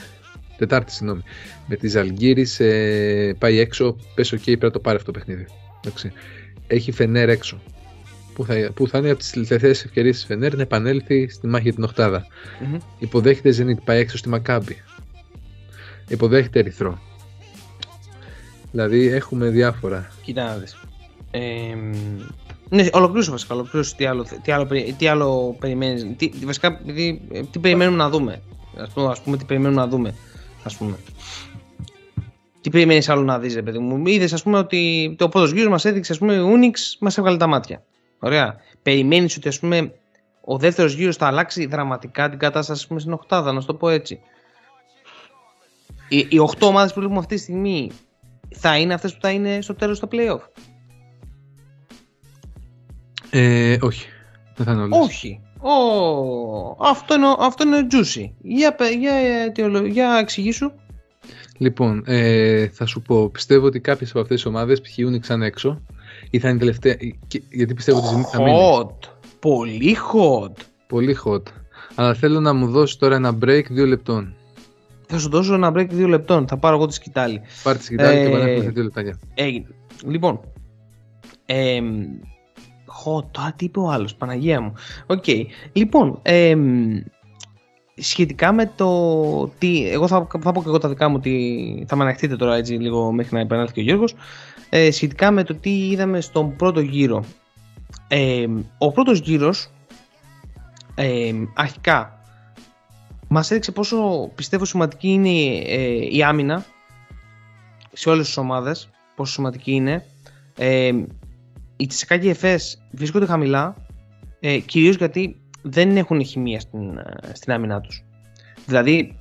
Τετάρτη, συγγνώμη. Με τη Αλγύρη ε, πάει έξω. Πες, OK, πρέπει να το πάρει αυτό το παιχνίδι. Εντάξει. Έχει Φενέρ έξω. Που θα, που θα είναι από τις τελευταίε ευκαιρίες της Φενέρ να επανέλθει στη μάχη για την Οχτάδα. Mm-hmm. Υποδέχεται Ζενίτ, πάει έξω στη Μακάμπη. Υποδέχεται Ερυθρό. Δηλαδή έχουμε διάφορα. Κοίτα να δεις. Ε, ναι, ολοκλήρωσε βασικά. Ολοκλήρωσε τι άλλο, τι άλλο, τι άλλο περιμένεις. Τι, βασικά, τι, τι περιμένουμε να δούμε. Ας πούμε, ας πούμε τι περιμένουμε να δούμε. Ας πούμε. Τι περιμένεις άλλο να δεις, ρε παιδί μου. Είδες, ας πούμε, ότι το πρώτος γύρος μας έδειξε, ας πούμε, Unix μας έβγαλε τα μάτια. Ωραία. Περιμένεις ότι, ας πούμε, ο δεύτερος γύρος θα αλλάξει δραματικά την κατάσταση πούμε, στην Οχτάδα, να σου το πω έτσι. Οι, οι 8 ομάδες που βλέπουμε αυτή τη στιγμή θα είναι αυτές που θα είναι στο τέλος στα playoff. Ε, όχι. Δεν θα είναι όλες. Όχι. Oh, αυτό, είναι, αυτό είναι juicy. Για, για, για εξηγήσου. Λοιπόν, ε, θα σου πω, πιστεύω ότι κάποιες από αυτές τις ομάδες π.χ. ξανά έξω ή θα είναι τελευταία. Γιατί πιστεύω ότι θα μείνει. Hot. Πολύ hot. Πολύ hot. Αλλά θέλω να μου δώσεις τώρα ένα break δύο λεπτών. Θα σου δώσω ένα break δύο λεπτών. Θα πάρω εγώ τη σκητάλη. Πάρε τη σκητάλη ε, και επανέρχομαι σε δύο λεπτάκια. Έγινε. Λοιπόν, ε, Χω, τώρα τι είπε ο άλλος, Παναγία μου. Ok. Okay. Λοιπόν, ε, σχετικά με το τι. Εγώ θα, θα πω και εγώ τα δικά μου ότι θα με ανεχτείτε τώρα έτσι λίγο μέχρι να επανέλθει και ο Γιώργος. Ε, σχετικά με το τι είδαμε στον πρώτο γύρο. Ε, ο πρώτος γύρος ε, αρχικά μας έδειξε πόσο πιστεύω σημαντική είναι ε, η άμυνα σε όλες τις ομάδες, πόσο σημαντική είναι. Ε, οι Τσεσεκά και οι Εφές βρίσκονται χαμηλά ε, κυρίως γιατί δεν έχουν χημεία στην, ε, στην άμυνά τους. Δηλαδή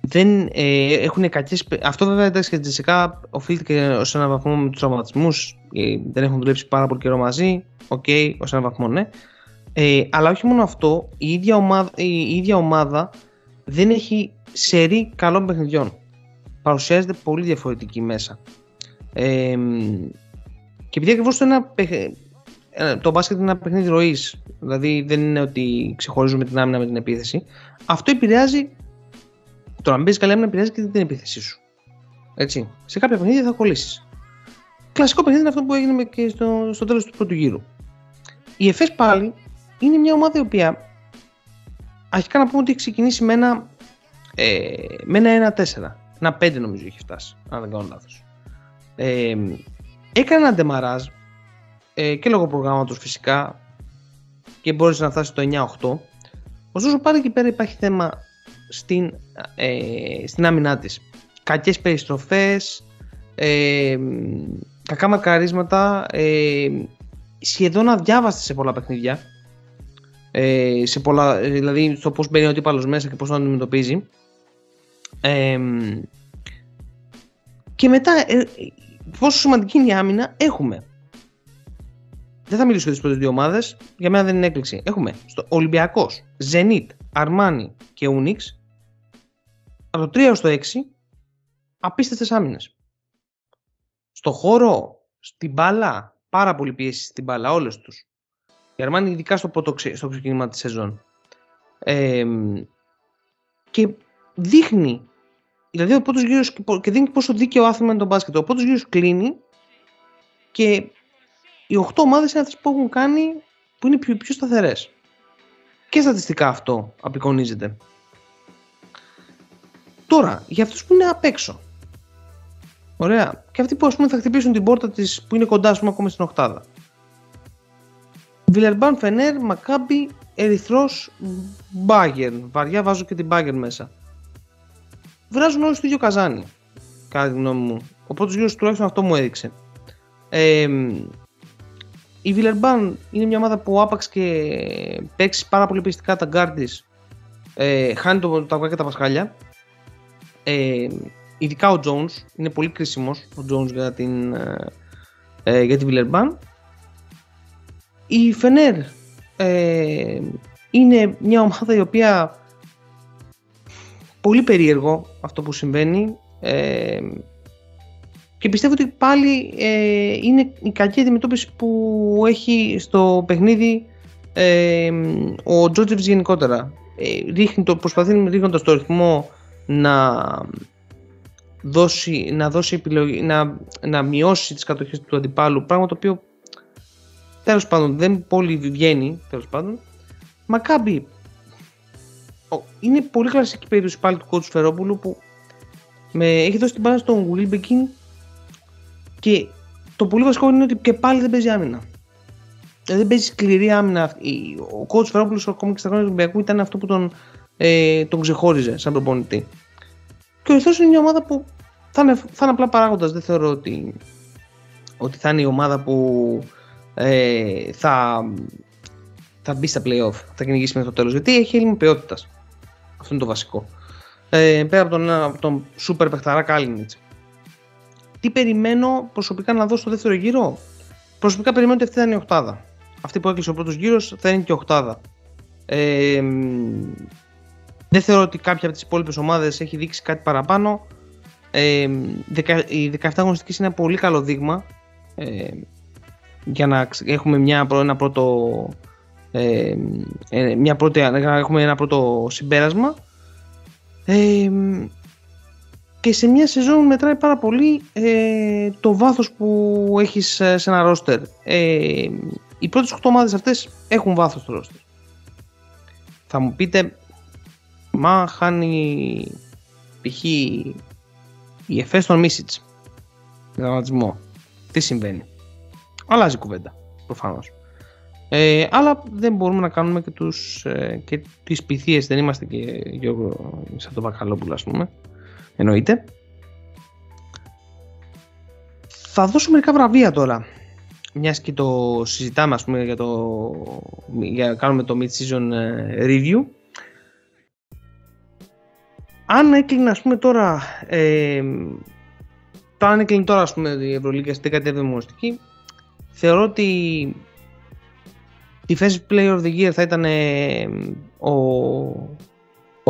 δεν ε, έχουν κακές... Αυτό βέβαια εντάξει και Τσεσεκά οφείλεται και ως έναν βαθμό με τους τραυματισμούς ε, δεν έχουν δουλέψει πάρα πολύ καιρό μαζί ok, okay, ως έναν βαθμό ναι. Ε, αλλά όχι μόνο αυτό η ίδια ομάδα, η ίδια ομάδα δεν έχει σερή καλών παιχνιδιών. Παρουσιάζεται πολύ διαφορετική μέσα. Ε, και επειδή ακριβώς το, ένα, το μπάσκετ είναι ένα παιχνίδι ροής, δηλαδή δεν είναι ότι ξεχωρίζουμε την άμυνα με την επίθεση, αυτό επηρεάζει. Το να μπεις καλή άμυνα επηρεάζει και την επίθεσή σου. Έτσι. Σε κάποια παιχνίδια θα κολλήσεις. Κλασικό παιχνίδι είναι αυτό που έγινε και στο, στο τέλος του πρώτου γύρου. Η ΕΦΕΣ πάλι είναι μια ομάδα η οποία αρχικά να πούμε ότι έχει ξεκινήσει με ένα, ε, με ένα 1-4. Ένα 5 νομίζω έχει φτάσει, αν δεν κάνω λάθος. Ε, έκανε ένα ντεμαράζ ε, και λόγω προγράμματος φυσικά και μπόρεσε να φτάσεις στο 9-8 ωστόσο πάλι εκεί πέρα υπάρχει θέμα στην, ε, στην άμυνά της κακές περιστροφές ε, κακά μακαρίσματα ε, σχεδόν αδιάβαστη σε πολλά παιχνίδια. Ε, σε πολλά, ε, δηλαδή στο πώς μπαίνει ο αντίπαλος μέσα και πώς τον αντιμετωπίζει. Ε, και μετά, ε, πόσο σημαντική είναι η άμυνα, έχουμε. Δεν θα μιλήσω για τις πρώτες δύο ομάδες, για μένα δεν είναι έκπληξη. Έχουμε στο Ολυμπιακός, Zenit, Αρμάνι και Unix από το 3 έως το 6 απίστευτες άμυνες. Στο χώρο, στην μπάλα, πάρα πολύ πίεση στην μπάλα, όλες τους. Η Αρμάνι ειδικά στο, πρώτο, στο ξεκίνημα της σεζόν. Ε, και δείχνει, δηλαδή ο πρώτος γύρος και δείχνει πόσο δίκαιο άθλημα είναι το μπάσκετ. Ο πρώτος γύρος κλείνει και οι 8 ομάδες είναι αυτές που έχουν κάνει που είναι πιο, πιο σταθερές. Και στατιστικά αυτό απεικονίζεται. Τώρα, για αυτούς που είναι απ' έξω. Ωραία. Και αυτοί που ας πούμε θα χτυπήσουν την πόρτα της που είναι κοντά, ας πούμε, ακόμα στην Οχτάδα. Βιλερμπάν Φενέρ, Μακάμπι, Ερυθρός, Μπάγκερν. Βαριά βάζω και την Μπάγκερν μέσα. Βράζουν όλοι στο ίδιο καζάνι. Κατά τη γνώμη μου. Ο πρώτος γύρος τουλάχιστον αυτό μου έδειξε. Ε, η Βιλερμπάν είναι μια ομάδα που άπαξ και παίξει πάρα πολύ πιεστικά τα γκάρ ε, χάνει το, τα αυγά και τα πασχάλια. Ε, ειδικά ο Jones είναι πολύ κρίσιμος ο Jones για την, ε, ε για την Βιλερμπάν. Η Φενέρ ε, είναι μια ομάδα η οποία πολύ περίεργο αυτό που συμβαίνει ε, και πιστεύω ότι πάλι ε, είναι η κακή αντιμετώπιση που έχει στο παιχνίδι ε, ο Τζότζεβς γενικότερα. Ε, ρίχνει το, προσπαθεί ρίχνοντας το ρυθμό να δώσει, να, δώσει επιλογή, να, να μειώσει τις κατοχές του αντιπάλου, πράγμα το οποίο τέλος πάντων δεν πολύ βγαίνει, τέλος πάντων. Μακάμπι, είναι πολύ κλασική περίπτωση πάλι του κότσου Φερόπουλου που με, έχει δώσει την μπάλα στον Γουλίμπεκιν και το πολύ βασικό είναι ότι και πάλι δεν παίζει άμυνα. Δεν παίζει σκληρή άμυνα. Ο κότσου Φερόπουλος, ακόμα και στα χρόνια του Ολυμπιακού, ήταν αυτό που τον, ε, τον ξεχώριζε σαν προπονητή. Και ο Ερυθρό είναι μια ομάδα που θα είναι, θα είναι απλά παράγοντας. Δεν θεωρώ ότι, ότι θα είναι η ομάδα που ε, θα, θα μπει στα playoff, θα κυνηγήσει μέχρι το τέλος. Γιατί έχει έλλειμμα ποιότητας. Αυτό είναι το βασικό. Ε, πέρα από τον, από τον super παιχταρά Κάλινιτς. Τι περιμένω προσωπικά να δω στο δεύτερο γύρο; Προσωπικά περιμένω ότι αυτή θα είναι η οχτάδα. Αυτή που έκλεισε ο πρώτος γύρος θα είναι και η οχτάδα. Ε, δεν θεωρώ ότι κάποια από τις υπόλοιπες ομάδες έχει δείξει κάτι παραπάνω. Ε, οι 17 αγωνιστικέ είναι ένα πολύ καλό δείγμα ε, για να έχουμε μια, ένα πρώτο, ε, ε, μια πρώτη, να έχουμε ένα πρώτο συμπέρασμα. Ε, και σε μια σεζόν μετράει πάρα πολύ ε, το βάθος που έχεις σε ένα ρόστερ. Ε, οι πρώτες 8 ομάδες αυτές έχουν βάθος στο ρόστερ. Θα μου πείτε Μα χάνει π.χ. η ΕΦΕ στον Μίσιτς. Δραματισμό. Τι συμβαίνει. Αλλάζει κουβέντα. Προφανώς. Ε, αλλά δεν μπορούμε να κάνουμε και, τους, ε, και τις πυθίες. Δεν είμαστε και Γιώργο σαν το Βακαλόπουλο ας πούμε. Εννοείται. Θα δώσω μερικά βραβεία τώρα. Μιας και το συζητάμε ας πούμε για το για κάνουμε το mid-season ε, review αν έκλεινε ας πούμε τώρα ε, το αν έκλεινε τώρα ας πούμε η Ευρωλίγκα στην 17η μονοστική θεωρώ ότι η Defensive Player of the Year θα ήταν ε, ο,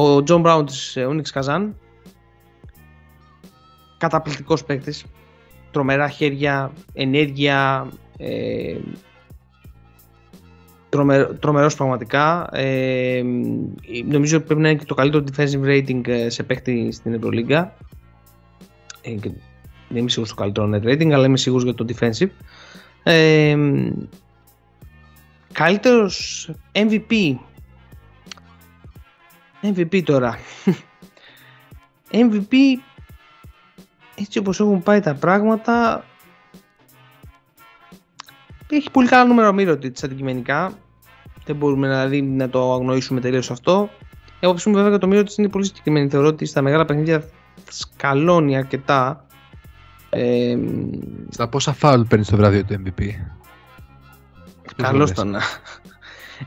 ο John Brown της ε, Onyx Kazan καταπληκτικός παίκτης τρομερά χέρια, ενέργεια ε, Τρομε, τρομερός πραγματικά. Ε, νομίζω ότι πρέπει να είναι και το καλύτερο defensive rating ε, σε παίχτη στην Ευρωλίγκα. Ε, δεν είμαι σίγουρος στο καλύτερο net rating, αλλά είμαι σίγουρος για το defensive. Ε, καλύτερος MVP. MVP τώρα. MVP έτσι όπως έχουν πάει τα πράγματα έχει πολύ καλά νούμερο Μύρωτιτ αντικειμενικά. Δεν μπορούμε δηλαδή να το αγνοήσουμε τελείως αυτό. Εγώ πιστεύω βέβαια το Μύρωτιτ είναι πολύ συγκεκριμένη. Θεωρώ ότι στα μεγάλα παιχνίδια σκαλώνει αρκετά. Ε, στα πόσα φάουλ παίρνεις το βράδυ του MVP. Καλώς φορές. το να.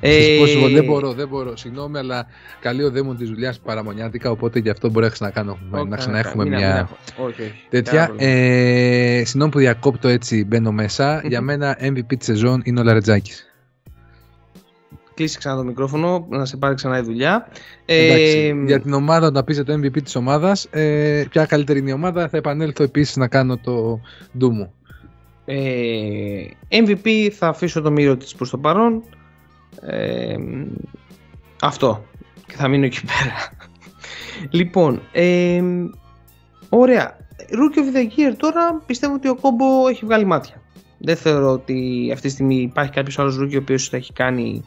Στις πόσες φορές- Ε, δεν μπορώ, δεν μπορώ. Συγγνώμη, αλλά καλεί ο δαίμον της δουλειάς παραμονιάτικα, οπότε γι' αυτό μπορεί να ξανακάνω. όχι, να ξαναέχουμε μην- μην μια. έχω. Όχι, όχι. Τέτοια. Κανένα πρόβλημα. Ε, Συγγνώμη που διακόπτω έτσι, μπαίνω μέσα. Για μένα MVP της σεζόν είναι ο Λαρετζάκης. Κλείσει ξανά το μικρόφωνο, να σε πάρει ξανά η δουλειά. Εντάξει, Ε, για την ομάδα, να πείτε το MVP της ομάδας, ε, ποια καλύτερη είναι η ομάδα, θα επανέλθω επίσης να κάνω το ντου μου. Ε, MVP θα αφήσω το μύρο της προς το παρόν. Ε, αυτό. Και θα μείνω εκεί πέρα. λοιπόν, ε, ωραία. Rookie of the Year τώρα πιστεύω ότι ο Κόμπο έχει βγάλει μάτια. Δεν θεωρώ ότι αυτή τη στιγμή υπάρχει κάποιος άλλος rookie ο οποίος θα έχει κάνει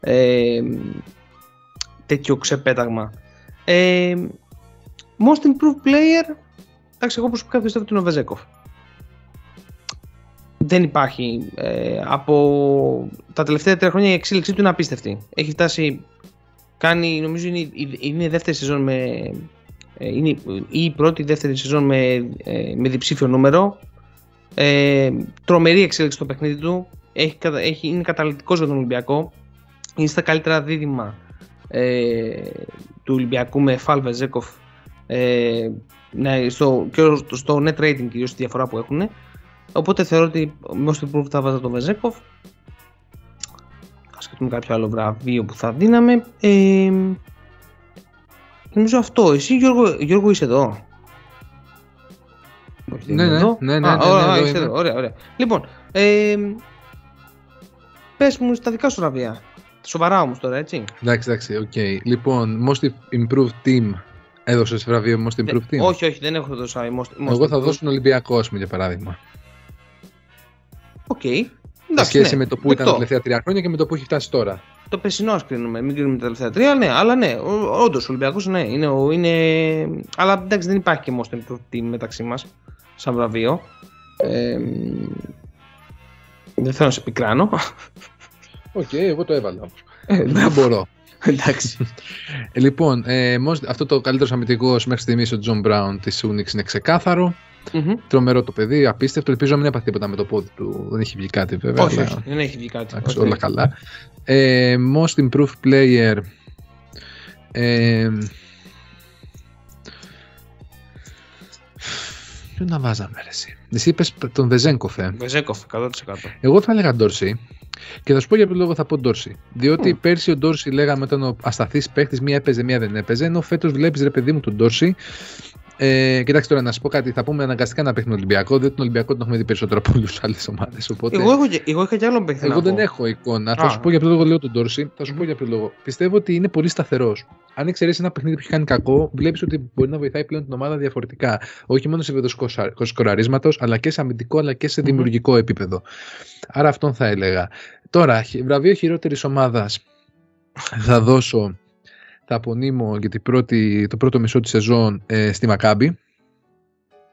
ε, τέτοιο ξεπέταγμα. Ε, most improved player, εντάξει εγώ προσωπικά πιστεύω ότι είναι ο Βεζέκοφ δεν υπάρχει. Ε, από τα τελευταία τρία χρόνια η εξέλιξή του είναι απίστευτη. Έχει φτάσει, κάνει, νομίζω είναι, η- είναι η δεύτερη σεζόν με, ε, είναι η- ή η πρώτη ή η δεύτερη σεζόν με, ε, με διψήφιο νούμερο. Ε, τρομερή εξέλιξη στο παιχνίδι του. Έχει, κατα- έχει, είναι καταλητικός για τον Ολυμπιακό. Είναι στα καλύτερα δίδυμα ε, του Ολυμπιακού με Φαλ Βεζέκοφ ε, ναι, στο, και στο net rating κυρίως τη διαφορά που έχουν. Οπότε θεωρώ ότι most improved θα βάζα τον Βεζέκοφ. Α σκεφτούμε κάποιο άλλο βραβείο που θα δίναμε. Ε, νομίζω αυτό. Εσύ Γιώργο, Γιώργο είσαι εδώ. Όχι, δεν Ναι, είμαι ναι, εδώ. ναι, ναι, Α, ναι, ωραία, ναι, εδώ είσαι είμαι. εδώ. Ωραία, ωραία. Λοιπόν, ε, πες μου στα δικά σου βραβεία. Σοβαρά όμως τώρα, έτσι. Εντάξει, εντάξει, οκ. Λοιπόν, Most Improved Team. Έδωσες βραβείο Most Improved Team; όχι, όχι, δεν έχω δώσει most, most Εγώ θα improved. δώσω τον Ολυμπιακό, ας πούμε, για παράδειγμα. Οκ. Σε Εντάξει, σχέση ναι, με το που ήταν δεκτό. τα τελευταία τρία χρόνια και με το που έχει φτάσει τώρα. Το περσινό ας κρίνουμε, μην κρίνουμε τα τελευταία τρία, ναι, αλλά ναι, όντως ο Ολυμπιακός ναι, είναι, ο- είναι. Αλλά εντάξει, δεν υπάρχει και most improved team μεταξύ μας, σαν βραβείο. Ε, δεν θέλω να σε πικράνω. Οκ, εγώ το έβαλα όμως. Ε, Δεν μπορώ. εντάξει. Ε, λοιπόν, ε, most- αυτό το καλύτερο αμυντικός μέχρι στιγμής ο Τζον Μπράουν της UNICS είναι ξεκάθαρο. Μμμ. Τρομερό το παιδί, απίστευτο. Ελπίζω να μην έπαθε τίποτα με το πόδι του. Δεν έχει βγει κάτι βέβαια. όχι, αλλά- όχι, δεν έχει βγει κάτι. Εντάξει, όχι. όλα καλά. Ε, most improved player. Ε, Ποιο να βάζαμε ρε εσύ; Εσύ είπες τον Βεζέγκοφ, ε. Βεζέκοφ, 100%. Εγώ θα έλεγα Ντόρση. Και θα σου πω για ποιο λόγο θα πω Ντόρση. Διότι Μμ. πέρσι ο Ντόρση λέγαμε ήταν ο ασταθής παίχτη, μία έπαιζε, μία δεν έπαιζε. Ενώ φέτος βλέπεις ρε παιδί μου τον Ντόρση. Ε, κοιτάξτε τώρα να σου πω κάτι. Θα πούμε αναγκαστικά να παίχνει τον Ολυμπιακό. Διότι τον Ολυμπιακό τον έχουμε δει περισσότερο από όλε τι άλλες ομάδες. Οπότε... Εγώ, έχω, και- εγώ είχα και άλλο παίχτη. Εγώ να δεν πω. έχω εικόνα. Θα Α. σου πω για ποιο λόγο λέω τον Ντόρση. Θα σου Μμμ. πω για ποιο λόγο. Πιστεύω ότι είναι πολύ σταθερός. Αν εξαιρέσεις ένα παιχνίδι που έχει κάνει κακό, βλέπεις ότι μπορεί να βοηθάει πλέον την ομάδα διαφορετικά. Όχι μόνο σε επίπεδο σκοσα- σκοραρίσματο, αλλά και σε αμυντικό αλλά και σε Μμμ. δημιουργικό επίπεδο. Άρα αυτόν θα έλεγα. Τώρα, χι- βραβείο χειρότερης ομάδας θα δώσω. Θα απονείμω για την πρώτη, το πρώτο μισό της σεζόν ε, στη Μακάμπη.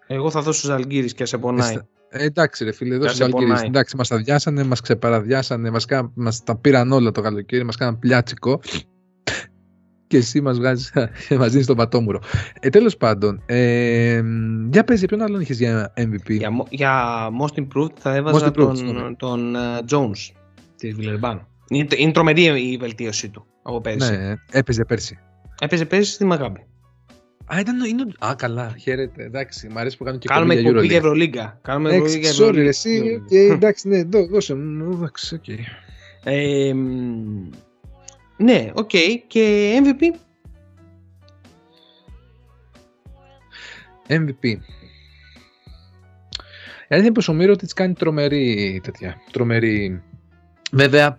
Εγώ θα δώσω Ζαλγκύρη και σε πονάει. Εστα- Ε, εντάξει, ρε φίλε, εδώ Θα στου σε Αλγύρε. πονάει. Εντάξει, μας τα διάσανε, μας ξεπαραδιάσανε, μας μας τα πήραν όλα το καλοκαίρι, μας κάναν πλιάτσικο. και εσύ μας βγάζεις, μας δίνεις τον πατόμουρο. Ε, Τέλος πάντων, ε, για πες, για ποιον άλλον είχες για MVP. Για, mo- για most improved θα έβαζα Most improved, τον, συγγνώμη. τον ε, Jones τη Βιλερμπάν. Είναι, είναι τρομερή η βελτίωσή του από πέρυσι. ναι, έπαιζε πέρσι. Έπαιζε πέρυσι στη Μακάμπη. Α, ήταν, είναι, ο- α, καλά, χαίρετε. Εντάξει, μου αρέσει που κάνω και Κάνουμε εκπομπή εκπομπή για Euroleague. Ευρωλίγκα. Κάνουμε εκπομπή για Εντάξει, sorry, ρε, Ευρωλίγκα. εσύ. οκ, εντάξει, ναι, δώ- δώσε μου. Εντάξει, οκ. Ε, μ, ναι, οκ. Και MVP. MVP. Η αλήθεια είναι πως ο Μίροτιτς κάνει τρομερή τέτοια. Τρομερή. Βέβαια, έχ-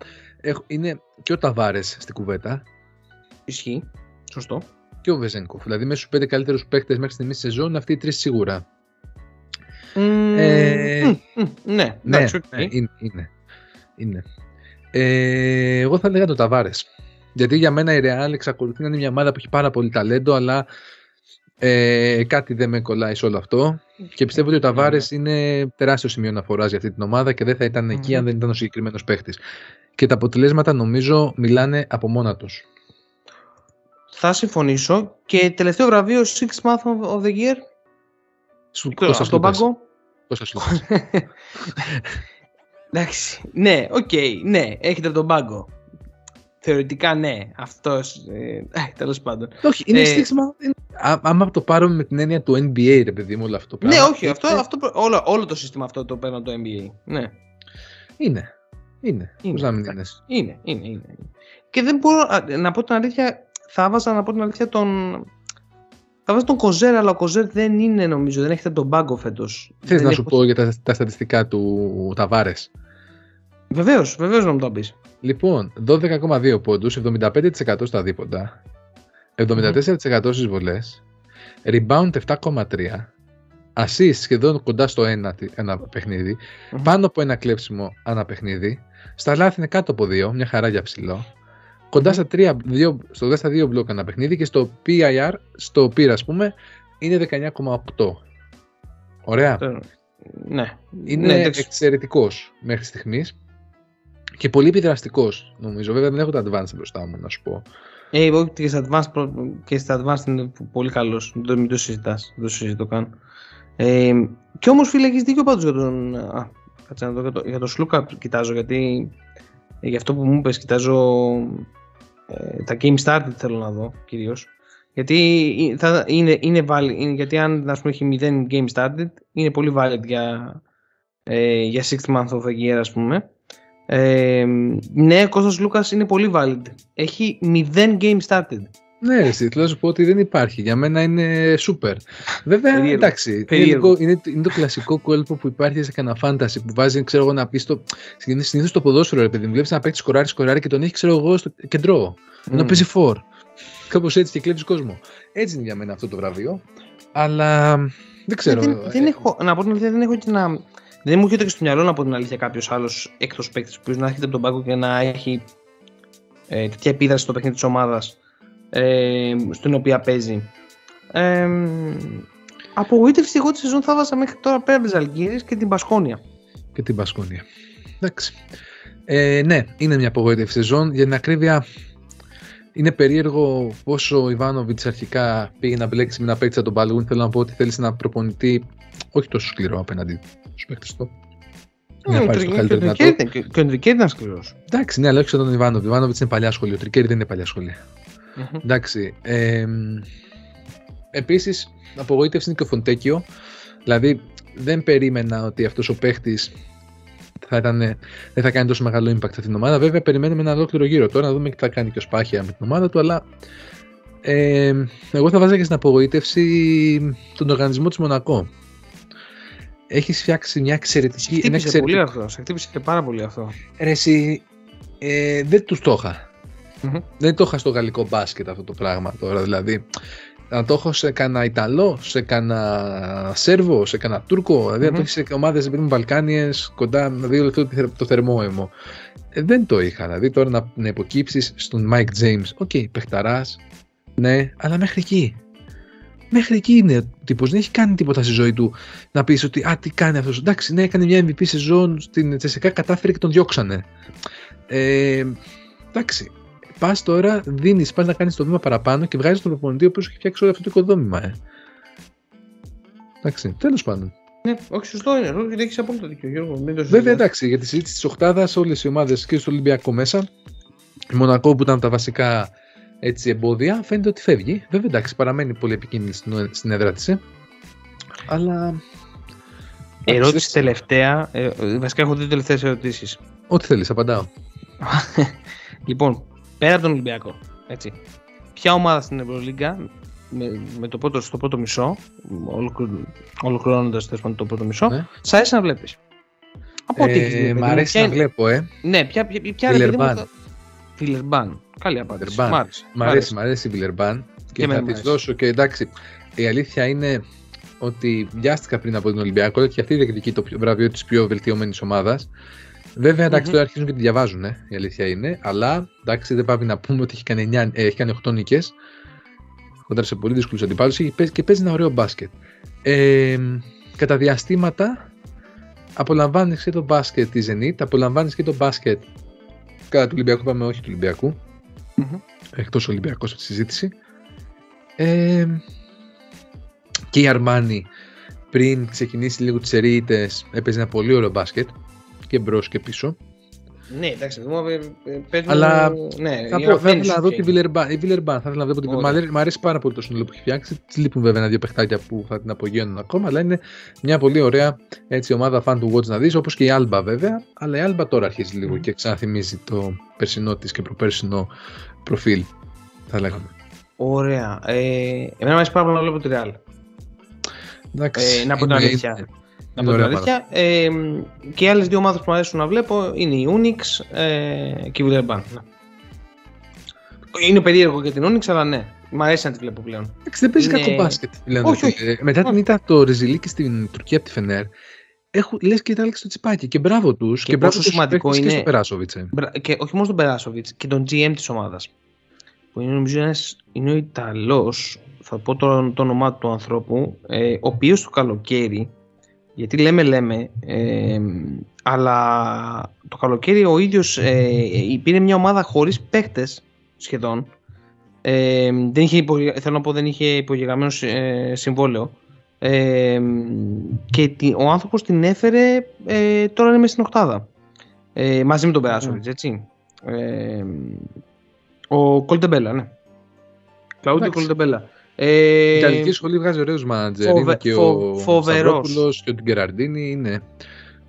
είναι και ο Ταβάρες στην κουβέντα Ισχύει. Σωστό. και ο Βεζένκοφ. Δηλαδή, μέσα στους πέντε καλύτερους παίκτες μέχρι στιγμής σεζόν, αυτοί οι τρεις σίγουρα. Μ, Ε, μ, μ, ναι, Ναι, εντάξει, οκ. ναι, είναι. είναι. είναι. Ε, εγώ θα έλεγα το Ταβάρες. Γιατί για μένα η Real εξακολουθεί να είναι μια ομάδα που έχει πάρα πολύ ταλέντο, αλλά ε, κάτι δεν με κολλάει σε όλο αυτό. Και πιστεύω ότι ο Ταβάρες είναι τεράστιο σημείο αναφοράς για αυτή την ομάδα και δεν θα ήταν εκεί Μμμ. αν δεν ήταν ο συγκεκριμένος παίχτης. Και τα αποτελέσματα νομίζω μιλάνε από μόνα τους. Θα συμφωνήσω. Και τελευταίο βραβείο Sixth Man of the Year. Σου Από τον πάγκο. Εντάξει, ναι, οκ, ναι, έρχεται τον πάγκο. Θεωρητικά ναι, αυτός, ε, ε, τέλος πάντων. Όχι, είναι Ε, sixth man. είναι- Α, άμα το πάρουμε με την έννοια του NBA, ρε παιδί μου, όλο αυτό το Ναι, πράγμα. όχι, αυτό, είναι- αυτό, προ- όλο, όλο το σύστημα αυτό το παίρνω το NBA. Ναι, Είναι. Είναι. Είναι, Πώς να μην είναι. εντάξει. είναι, είναι, είναι. Και δεν μπορώ α, να πω την αλήθεια, θα έβαζα να πω την αλήθεια τον... Θα βάζω τον Κοζέρ, αλλά ο Κοζέρ δεν είναι νομίζω, δεν έχετε τον πάγκο φέτος. Θες Δεν να σου έχω- πω για τα, τα στατιστικά του Ταβάρες. Βεβαίως, βεβαίως να μου το πεις. Λοιπόν, 12,2 πόντους, 75% στα δίποτα, 74% στις βολές, rebound 7,3, assist σχεδόν κοντά στο ένα, τι- ένα παιχνίδι, Μμμ. πάνω από ένα κλέψιμο ανά παιχνίδι, στα λάθη είναι κάτω από 2, μια χαρά για ψηλό, κοντά στα 3, 2, στο, κοντά στα 2 μπλοκ ανά παιχνίδι και στο PIR, στο PIR ας πούμε, είναι 19,8. Ωραία. Το- Ναι. Είναι ναι, εντάξει. εξαιρετικός μέχρι στιγμής και πολύ επιδραστικός, νομίζω. Βέβαια δεν έχω τα advanced μπροστά μου, να σου πω. Ε, όχι και στα advanced, προ- και στα advanced είναι πολύ καλός. Μην το, μην το συζητάς, δεν το συζητώ καν. Ε, και όμως φίλε έχεις δίκιο πάντως για τον... Α, κάτσε να δω για, το, για τον Σλούκα κοιτάζω γιατί... Ε, για αυτό που μου είπες κοιτάζω ε, τα game started θέλω να δω κυρίως. Γιατί ε, θα, είναι, είναι, valid, είναι, γιατί αν ας πούμε έχει 0 game started είναι πολύ valid για, ε, για 6 month of the year ας πούμε. Ε, ναι, ο Κώστας Λούκας είναι πολύ valid. Έχει 0 game started. Ναι, ρε, εσύ, θέλω να σου πω ότι δεν υπάρχει. Για μένα είναι super. Βέβαια, Περίεργο. εντάξει. Είναι, Περίεργο. λίγο- είναι, είναι το κλασικό κόλπο που υπάρχει σε κανένα φάνταση που βάζει, ξέρω εγώ, να πεις στο. Συνήθω το ποδόσφαιρο, ρε παιδί μου. Βλέπεις να παίξει σκοράρι, σκοράρι και τον έχει, ξέρω εγώ, στο κεντρό. Ενώ Μμ. παίζει φορ. Κάπω έτσι και κλέβεις κόσμο. Έτσι είναι για μένα αυτό το βραβείο. Αλλά δεν ξέρω. Δεν, δεν Ε, έχω, να πω την αλήθεια, δεν έχω και να. Δεν μου έρχεται και στο μυαλό να πω την αλήθεια κάποιος άλλος εκτό παίκτης που να έρχεται από τον πάγκο και να έχει ε, τέτοια επίδραση στο παιχνίδι της ομάδας ε, στην οποία παίζει. Ε, απογοήτευση εγώ τη σεζόν θα βάζα μέχρι τώρα πέρα από τι Αλγύρε και την Πασχόνια. και την Πασκόνια. Εντάξει. Ε, ναι, είναι μια απογοήτευση σεζόν. Για την ακρίβεια, είναι περίεργο πόσο ο Ιβάνοβιτς αρχικά πήγε να μπλέξει με ένα παίκτη σαν τον Μπαλγούν. Θέλω να πω ότι θέλει να προπονητή όχι τόσο σκληρό απέναντι στου παίκτες του. Για να πάρεις το καλύτερο δυνατό. Και ο Ντρικέρ ήταν σκληρός. Εντάξει, ναι, αλλά όχι σαν τον Ιβάνοβιτς. Ο Ιβάνοβιτς είναι παλιά σχολή. Ο Τρικέρι δεν είναι παλιά σχολή. Εντάξει. Ε, Επίσης, απογοήτευση είναι και ο Φοντέκιο. Δηλαδή, δεν περίμενα ότι αυτός ο παίχτης θα ήταν, δεν θα κάνει τόσο μεγάλο impact σε αυτήν την ομάδα. Βέβαια, περιμένουμε ένα ολόκληρο γύρο τώρα να δούμε τι θα κάνει και ο Σπάχια με την ομάδα του. Αλλά ε, εγώ θα βάζα και στην απογοήτευση τον οργανισμό της Μονακό. Έχει φτιάξει μια εξαιρετική. ένα Χτύπησε πολύ εξαιρετικό- αυτός. Σε χτύπησε και πάρα πολύ αυτό. Ρε, εσύ, ε, δεν τους το είχα. Μμμ. Δεν το είχα στο γαλλικό μπάσκετ αυτό το πράγμα τώρα. Δηλαδή, να το έχω σε κανένα Ιταλό, σε κανένα Σέρβο, σε κανένα Τούρκο. Δηλαδή, να Μμμ. το έχεις σε ομάδες με Βαλκάνιες κοντά με δύο λεπτό το θε- το θερμό αίμο. Ε, δεν το είχα. Δηλαδή, τώρα να, να υποκύψεις στον Mike James. OK, okay, παιχταράς. Ναι, αλλά μέχρι εκεί. Μέχρι εκεί είναι ο τύπος, δεν έχει κάνει τίποτα στη ζωή του να πεις ότι «Α, τι κάνει αυτός». Εντάξει, ναι, έκανε μια MVP σεζόν στην ΤΣΣΚΑ, κατάφερε και τον διώξανε. Ε, εντάξει, πας τώρα, δίνεις, πας να κάνεις το βήμα παραπάνω και βγάζεις τον προπονητή ο οποίος έχει φτιάξει όλο αυτό το οικοδόμημα. Ε. Εντάξει, τέλος πάντων. Ναι, όχι, σωστό είναι. Όχι, έχεις απόλυτο δίκιο, Γιώργο. Μην το Βέβαια, συζητάς. εντάξει, για τη συζήτηση της Οχτάδας, όλες οι ομάδες και στο Ολυμπιακό μέσα. Η Μονακό που ήταν τα βασικά έτσι, εμπόδια, φαίνεται ότι φεύγει. Βέβαια, εντάξει, παραμένει πολύ επικίνδυνη στην, στην έδρα της. Αλλά. Ερώτηση Εντάξει, τελευταία. Ε, ε, βασικά έχω δύο τελευταίες ερωτήσεις. Ό,τι θέλεις, απαντάω. λοιπόν, πέρα από τον Ολυμπιακό, έτσι. Ποια ομάδα στην Ευρωλίγκα με, με το πρώτο, στο πρώτο μισό, ολοκληρώνοντας το πρώτο μισό, Ναι. σ' αρέσει να βλέπεις; Από ό,τι έχεις δει, Ε, παιδί μ' μου, αρέσει ποια να είναι- βλέπω, ε. Ναι, ποια, ποια, ποια ρε παιδί μου, Βιλερμπάν. θα- Βιλερμπάν. Καλή απάντηση. Βιλερμπάν. Μ' άρεσε. Μ' αρέσει, μ' αρέσει η Βιλερμπάν. Και, Και εμένα θα μ' της αρέσει. δώσω και εντάξει. Η αλήθεια είναι ότι βιάστηκα πριν από τον Ολυμπιακό και αυτή διεκδικεί το πιο- βραβείο της πιο βελτιωμένης ομάδας. Βέβαια, εντάξει, Μμμ. τώρα αρχίζουν και τη διαβάζουν, ε, η αλήθεια είναι. Αλλά εντάξει, δεν πάει να πούμε ότι έχει κάνει, 9, ε, έχει κάνει 8 νίκες. Κοντά σε πολύ δύσκολους αντιπάλους και παίζει ένα ωραίο μπάσκετ. Ε, κατά διαστήματα απολαμβάνει και το μπάσκετ της Zenit, απολαμβάνει και το μπάσκετ κατά του Ολυμπιακού, πάμε όχι του Ολυμπιακού Μμμ. εκτός Ολυμπιακός από τη συζήτηση. Ε, και η Αρμάνη πριν ξεκινήσει λίγο τις ερείτες έπαιζε ένα πολύ ωραίο μπάσκετ και μπρος και πίσω. Ναι, εντάξει, δούμε, παίζουν... Αλλά ναι, Θα, η πω, θα Avensis ήθελα να δω και- τη Βιλερμπάν. Η Βιλερμπάν θα ήθελα να δω την. Ωραία. Μ' αρέσει- Μ' αρέσει πάρα πολύ το σύνολο που έχει φτιάξει. Της λείπουν βέβαια ένα-δύο παιχτάκια που θα την απογειώνουν ακόμα, αλλά είναι μια πολύ ωραία έτσι, ομάδα fan του Watch να δεις, όπως και η Alba βέβαια. Αλλά η Alba τώρα αρχίζει λίγο και ξαναθυμίζει το περσινό της και προπέρσινο προφίλ, θα λέγαμε. Ωραία. Ε, εμένα μου αρέσει πάρα πολύ να βλέπω τη Real. Εντάξει, Ε, να πω την είναι- αλήθεια. είναι- Να είναι πω την ωραία αλήθεια. Ε, και οι άλλες δύο ομάδες που μου αρέσουν να βλέπω είναι η Unix ε, και η Villeurbanne. Ναι. Είναι περίεργο για την Unix, αλλά ναι. Μ' αρέσει να τη βλέπω πλέον. Εντάξει, δεν παίζει Είναι- κακό μπάσκετ. Λένε, Όχι, όχι. Ε, Μετά την Όχι. ήττα το Ρεζιλίκη στην Τουρκία από τη Φενέρ, έχουν, λες και τα στο τσιπάκι. Και μπράβο τους. Και, Και μπράβο πόσο τους σημαντικό παίκτες Και είναι- στο Περάσοβιτσε. Μπρα- Και όχι μόνο τον Περάσοβιτς και τον GM της ομάδας. Που είναι νομίζω ένας, είναι ο Ιταλός, θα πω το, το όνομά του ανθρώπου, ε, ο οποίος το καλοκαίρι, γιατί λέμε λέμε, ε, αλλά το καλοκαίρι ο ίδιος ε, πήρε μια ομάδα χωρίς παίχτες σχεδόν. Ε, δεν είχε υπογε- θέλω να πω δεν είχε υπογεγραμμένο ε, συμβόλαιο. Ε, και τη- ο άνθρωπος την έφερε ε, τώρα είναι μέσα στην οκτάδα. Ε, μαζί με τον Περάσοβιτς, έτσι. Ε, ο Κολτεμπέλα, ναι. Κλαούντιο Εντάξει. Κολτεμπέλα. Η Ε, Ιταλική σχολή βγάζει ωραίους μάνατζερ. φοβε- είναι και φο- ο φοβερός. Σταυρόπουλος και ο Γκεραρντίνη. Είναι.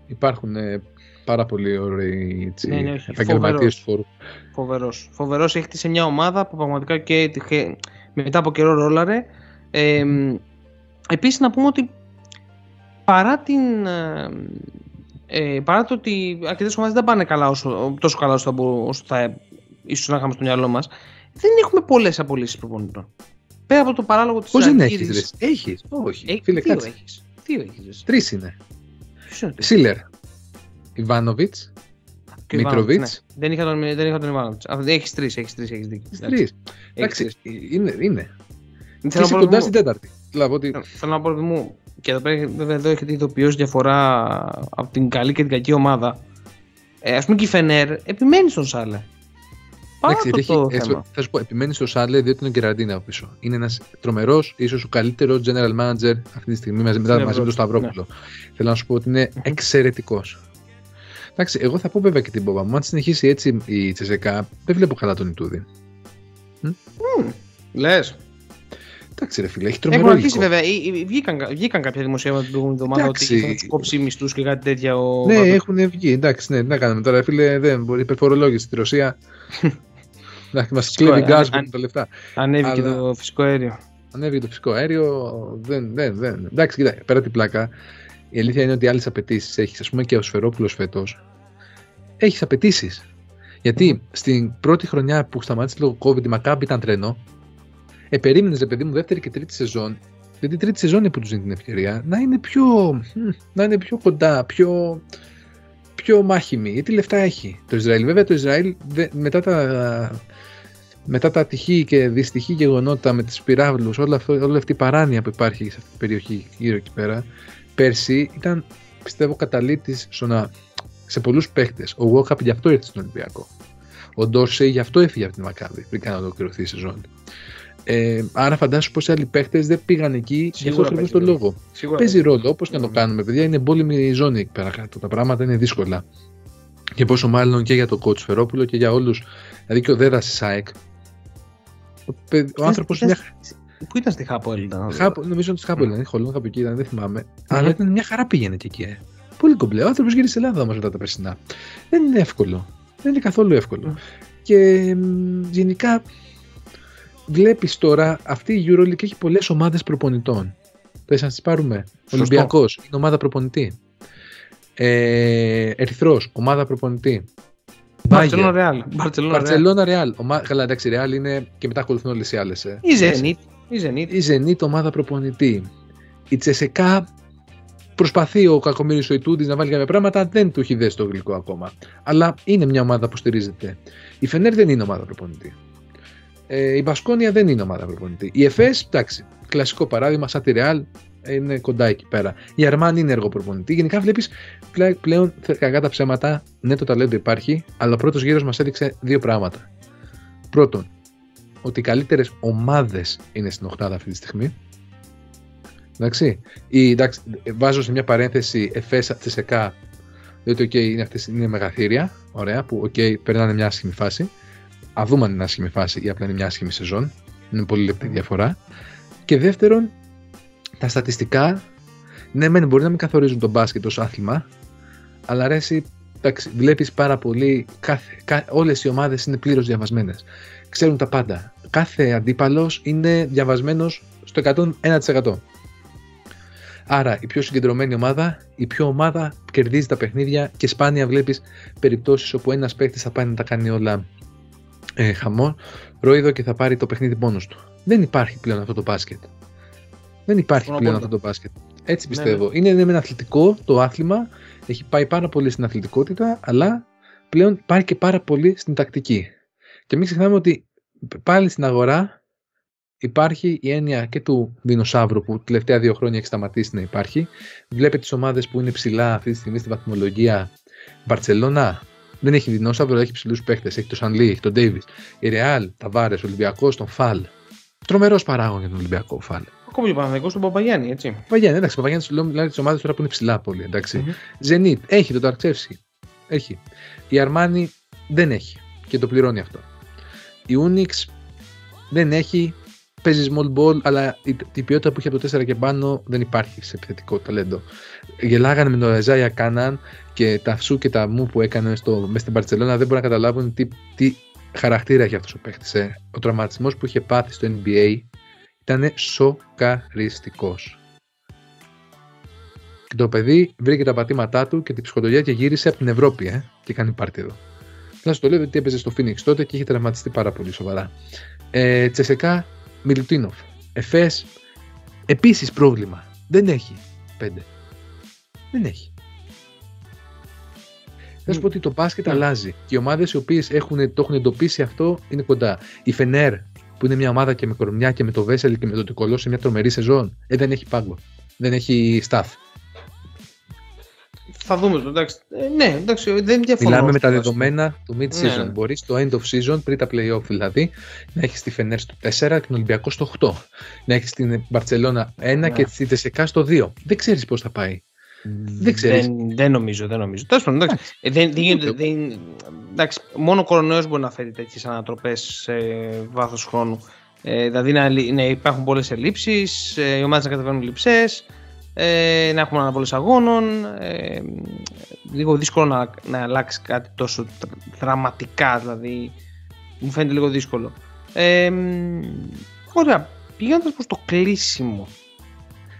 Υπάρχουν ε, πάρα πολύ ωραίοι έτσι, Ναι, ναι, όχι, επαγγελματίες του χώρου. Φοβερός. Φοβερός έχει σε μια ομάδα που πραγματικά και τυχε- μετά από καιρό ρόλαρε. Ε, επίσης να πούμε ότι παρά την... ε, ε, παρά το ότι αρκετές ομάδες δεν πάνε καλά όσο, τόσο καλά όσο θα, μπο- όσο θα ίσως να είχαμε στο μυαλό μας, δεν έχουμε πολλές απολύσεις προπονητών. Πέρα από το παράλογο της Πώς δεν Ζαλγκύρης- έχεις, ρε. Έχεις; Όχι. Ε, Φίλε, δύο κάτσε. έχεις; Δύο έχεις; ρε. Τρεις είναι. Ποιος είναι ο τρίτος; Σίλερ. Ιβάνοβιτς. Και ο Μητροβίτς. Ιβάνοβιτς, ναι. Δεν είχα τον, δεν είχα τον Ιβάνοβιτς. Α, Έχεις τρεις, έχεις τρεις, έχεις δίκιο. Εντάξει. Τρεις. Έχεις Εντάξει, τρεις. είναι. είναι. Και Θέλω να είσαι πω, κοντά παιδί στην μου, τέταρτη. Δηλαδή ότι Θέλω να πω, παιδί μου, και εδώ πέρα βέβαια εδώ έχετε ειδοποιώσει διαφορά από την καλή και την κακή ομάδα. Ε, ας πούμε και η Φενέρ επιμένει στον Σάλε. Παρά Εντάξει, αυτό έχει- το ε, θέμα. θα σου πω, επιμένεις στο Σάλε διότι είναι ο Γκεραντίνη από πίσω. Είναι ένας τρομερός, ίσως ο καλύτερος general manager αυτή τη στιγμή μαζί, μετά, Στην μαζί με τον Ευρώπη, Σταυρόπουλο. Θέλω να σου πω ότι είναι εξαιρετικός. Εντάξει, εγώ θα πω βέβαια και την πόβα μου. Αν συνεχίσει έτσι η Τσεσεκά, δεν βλέπω καλά τον Ιτούδη. Λες. Εντάξει, ρε φίλε, έχει τρομερό Έχουν αρχίσει υλικό. βέβαια. ή- ή- Βγήκαν, βγήκαν κάποια δημοσίευματα την προηγούμενη εβδομάδα ότι Εντάξει. θα τους κόψει μισθούς και κάτι τέτοια. Ο Ναι, Βάμπερ. έχουν βγει. Εντάξει, ναι, τι να κάνουμε τώρα, φίλε, δεν μπορεί. Υπερφορολόγηση στη Ρωσία. Εντάξει, μας Φυσικό, κλέβει αν- γκάζ αν- τα λεφτά. Ανέβηκε Αλλά- το φυσικό αέριο. Ανέβηκε το φυσικό αέριο. Δεν, δεν, δεν. Εντάξει, κοίτα, πέρα την πλάκα. Η αλήθεια είναι ότι άλλες απαιτήσεις έχεις. Α πούμε και ο Σφερόπουλος φέτος. Έχεις απαιτήσεις. Γιατί στην πρώτη χρονιά που σταμάτησε λόγω COVID η Μακάμπη ήταν τρένο. Ε, περίμενες, ρε παιδί μου, δεύτερη και τρίτη σεζόν. Γιατί η τρίτη σεζόν είναι που τους δίνει την ευκαιρία να είναι πιο, μ, να είναι πιο κοντά, πιο, πιο μάχημη. Γιατί λεφτά έχει το Ισραήλ. Βέβαια το Ισραήλ δε- μετά τα, μετά τα ατυχή και δυστυχή γεγονότα με τις πυράβλους, όλα αυτό, όλη αυτή η παράνοια που υπάρχει σε αυτή την περιοχή γύρω εκεί πέρα, πέρσι ήταν πιστεύω καταλήτης στο να, σε πολλούς παίχτες. Ο Walkup γι' αυτό ήρθε στον Ολυμπιακό. Ο Ντόρσεϊ γι' αυτό έφυγε από την Μακάβη πριν καν ολοκληρωθεί η σεζόν. Ε, άρα φαντάσου πόσοι άλλοι παίχτες δεν πήγαν εκεί γι' αυτό Σίγουρα ακριβώς παίζει τον ρόλο. λόγο. Σίγουρα. Παίζει ρόλο, όπως και να το Mm. κάνουμε, παιδιά. Είναι εμπόλεμη η ζώνη εκεί πέρα κάτω. Τα πράγματα είναι δύσκολα. Και πόσο μάλλον και για τον coach Φερόπουλο και για όλους. Δηλαδή και ο Δέδας της ΣΑΕΚ. Ο, παιδ- ο άνθρωπος. Ήταν- Μια... Πού ήταν στη Χάπο, ήταν. Χάπο, νομίζω ότι Χάπο ήταν. Χολόν, από εκεί ήταν, δεν θυμάμαι. Μμμ. Αλλά ήταν μια χαρά πήγαινε και εκεί. Ε. Πολύ κομπλέ. Ο άνθρωπος γύρισε Ελλάδα όμως μετά τα περσινά. Δεν είναι εύκολο. Δεν είναι καθόλου εύκολο. Μμ. Και μ, γενικά βλέπεις τώρα αυτή η Euroleague έχει πολλές ομάδες προπονητών. Θες να τις πάρουμε; Σωστό. Ολυμπιακός είναι ομάδα προπονητή. Ε, Ερυθρός, ομάδα προπονητή. Μπαρσελόνα Bayern. Ρεάλ. Μπαρσελόνα Ρεάλ. Μπαρσελόνα Ρεάλ. Ομά... Καλά, εντάξει, Ρεάλ είναι και μετά ακολουθούν όλες οι άλλες. Ε. Η Zenit. Η Zenit. Η Zenit ομάδα προπονητή. Η Τσεσεκά προσπαθεί ο Κακομίρης ο Ιτούδης να βάλει κάποια πράγματα, δεν του έχει δέσει το γλυκό ακόμα. Αλλά είναι μια ομάδα που στηρίζεται. Η Φενέρ δεν είναι ομάδα προπονητή. Ε, η Μπασκόνια δεν είναι ομάδα προπονητή. Η ΕΦΕΣ, εντάξει, κλασικό παράδειγμα, σαν τη Ρεάλ, είναι κοντά εκεί πέρα. Η Αρμάνι είναι έργο προπονητή. Γενικά βλέπεις πλέον, κακά τα ψέματα, ναι, το ταλέντο υπάρχει, αλλά ο πρώτος γύρος μας έδειξε δύο πράγματα. Πρώτον, ότι οι καλύτερες ομάδες είναι στην Οχτάδα αυτή τη στιγμή. Εντάξει. Η, εντάξει, βάζω σε μια παρένθεση Εφές, ΤΣΣΚΑ Διότι, οκ, είναι, αυτές, είναι μεγαθήρια, ωραία, που, οκ, περνάνε μια άσχημη φάση. Ας δούμε αν είναι άσχημη φάση ή απλά είναι μια άσχημη σεζόν. Είναι πολύ λεπτή διαφορά. Και δεύτερον, τα στατιστικά, ναι, μεν μπορεί να μην καθορίζουν τον μπάσκετ ως άθλημα, αλλά αρέσει, εντάξει, βλέπεις πάρα πολύ, κάθε, κα, όλες οι ομάδες είναι πλήρως διαβασμένες. Ξέρουν τα πάντα. Κάθε αντίπαλος είναι διαβασμένος στο 101%. Άρα η πιο συγκεντρωμένη ομάδα, η πιο ομάδα κερδίζει τα παιχνίδια και σπάνια βλέπεις περιπτώσεις όπου ένας παίχτης θα πάει να τα κάνει όλα ε, χαμός, ρόιδο και θα πάρει το παιχνίδι μόνος του. Δεν υπάρχει πλέον αυτό το μπάσκετ. Δεν υπάρχει Συμφωνώ πλέον πολύ. αυτό το μπάσκετ. Έτσι Ναι, πιστεύω. Είναι, είναι ένα αθλητικό το άθλημα, έχει πάει πάρα πολύ στην αθλητικότητα, αλλά πλέον πάει και πάρα πολύ στην τακτική. Και μην ξεχνάμε ότι πάλι στην αγορά υπάρχει η έννοια και του δεινοσαύρου που τα τελευταία δύο χρόνια έχει σταματήσει να υπάρχει. Βλέπετε τις ομάδες που είναι ψηλά αυτή τη στιγμή στη βαθμολογία. Μπαρτσελώνα δεν έχει δεινόσαυρο, αλλά έχει ψηλούς παίχτες. Έχει τον Σανλή, έχει τον Ντέιβι. Η Ρεάλ, Ταβάρε, Ολυμπιακός, τον Φαλ. Τρομερός παράγον για τον Ολυμπιακό Φαλ. Ακόμη και ο Παναθηναϊκός στον Παπαγιάννη, έτσι. Παγιάννη, εντάξει, Παπαγιάννης λέω μιλάει τις ομάδες τώρα που είναι ψηλά πολύ. Εντάξει. Μμμ. Zenit έχει τον Ταρτσεύσκι. Έχει. Η Αρμάνι δεν έχει και το πληρώνει αυτό. Η Unix δεν έχει. Παίζει small ball, αλλά η, η ποιότητα που έχει από το 4 και πάνω δεν υπάρχει σε επιθετικό ταλέντο. Γελάγανε με τον Ρεζάια Κάναν και τα φσού και τα μου που έκανε στο, μέσα στην Παρσελόνα δεν μπορούν να καταλάβουν τι, τι χαρακτήρα έχει αυτός ο παίχτης. Ε. Ο τραυματισμός που είχε πάθει στο NBA ήταν σοκαριστικός. Και το παιδί βρήκε τα πατήματά του και την ψυχολογία και γύρισε από την Ευρώπη ε, και κάνει πάρτι εδώ. Θα σου το λέω ότι έπαιζε στο Phoenix τότε και είχε τραυματιστεί πάρα πολύ σοβαρά. Ε, Τσεσεκά, Μιλουτίνοφ. Εφές, επίσης πρόβλημα. Δεν έχει πέντε. Δεν έχει. Θα σου πω ότι το μπάσκετ Ναι. αλλάζει και οι ομάδες οι οποίες έχουν, το έχουν εντοπίσει αυτό είναι κοντά. Η Φενέρ που είναι μια ομάδα και με κορμιά και με το Βέσελ και με το Τικολό σε μια τρομερή σεζόν ε, δεν έχει πάγκο. Δεν έχει staff. Θα δούμε. Εντάξει. Ε, ναι, εντάξει, δεν διαφωνώ. Μιλάμε με τα στο δεδομένα του mid-season. Ναι. Μπορείς στο end of season, πριν τα playoff δηλαδή, να έχεις τη Φενέρ στο 4 και τον Ολυμπιακό στο 8. Να έχεις την Μπαρσελόνα 1 Ναι. και τη Τεσεκά στο 2. Δεν ξέρεις πώς θα πάει. Δεν ξέρεις. Δεν, δεν νομίζω, δεν νομίζω. Τέλος πάντων, εντάξει. Ε, δεν, δεν γίνεται, δεν, εντάξει, μόνο ο κορονοϊός μπορεί να φέρει τέτοιες ανατροπές σε βάθος χρόνου. Ε, δηλαδή να, λυ- να υπάρχουν πολλές ελλείψεις, ε, οι ομάδες να κατεβαίνουν λειψές, ε, να έχουμε αναβολές αγώνων. Ε, λίγο δύσκολο να, να αλλάξει κάτι τόσο δρα- δραματικά, δηλαδή. Μου φαίνεται λίγο δύσκολο. Ε, μ, ωραία. Πηγαίνοντας προς το κλείσιμο.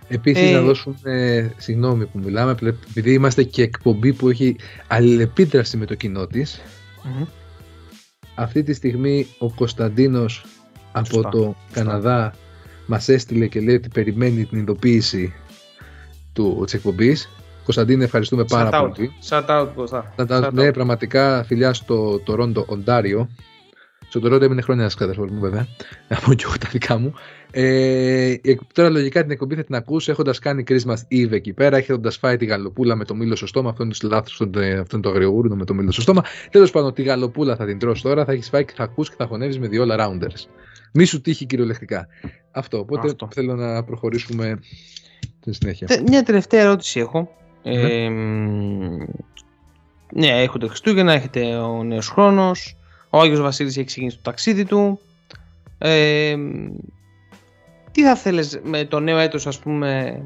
Επίσης, Ε, να δώσουμε. Συγγνώμη που μιλάμε, πλε- επειδή είμαστε και εκπομπή που έχει αλληλεπίδραση με το κοινό της. Αυτή τη στιγμή ο Κωνσταντίνος από Σωστά, το σωστά. Καναδά μας έστειλε και λέει ότι περιμένει την ειδοποίηση του της εκπομπής. Κωνσταντίνε, ευχαριστούμε πάρα Shout out. πολύ. Shout out, Κώστα. Θα τα- Shout ναι, out. πραγματικά φιλιά στο Τορόντο, Οντάριο. Στο Τορόντο έμεινε χρόνια ένας ξαδερφός μου, βέβαια. Να πω και εγώ τα δικά μου. Ε, η εκ- τώρα λογικά την εκπομπή θα την ακούσει έχοντας κάνει Christmas Eve εκεί πέρα, έχοντας φάει τη γαλοπούλα με το μήλο στο στόμα. Αυτό είναι λάθος, αυτό είναι αυτό είναι το αγριογούρνο με το μήλο στο στόμα. Τέλος πάντων, τη γαλοπούλα θα την τρώσει τώρα, θα έχεις φάει και θα ακούσει και θα χωνεύεις με δύο all rounders. Μη σου τύχει κυριολεκτικά. Αυτό. Οπότε Αυτό. θέλω να προχωρήσουμε στη συνέχεια. Τε- Μια τελευταία ερώτηση έχω. Ε, μ, ναι, έχετε Χριστούγεννα, έχετε ο νέος χρόνος. Ο Άγιος Βασίλης έχει ξεκινήσει το ταξίδι του. Ε, μ, τι θα θέλεις με το νέο έτος ας πούμε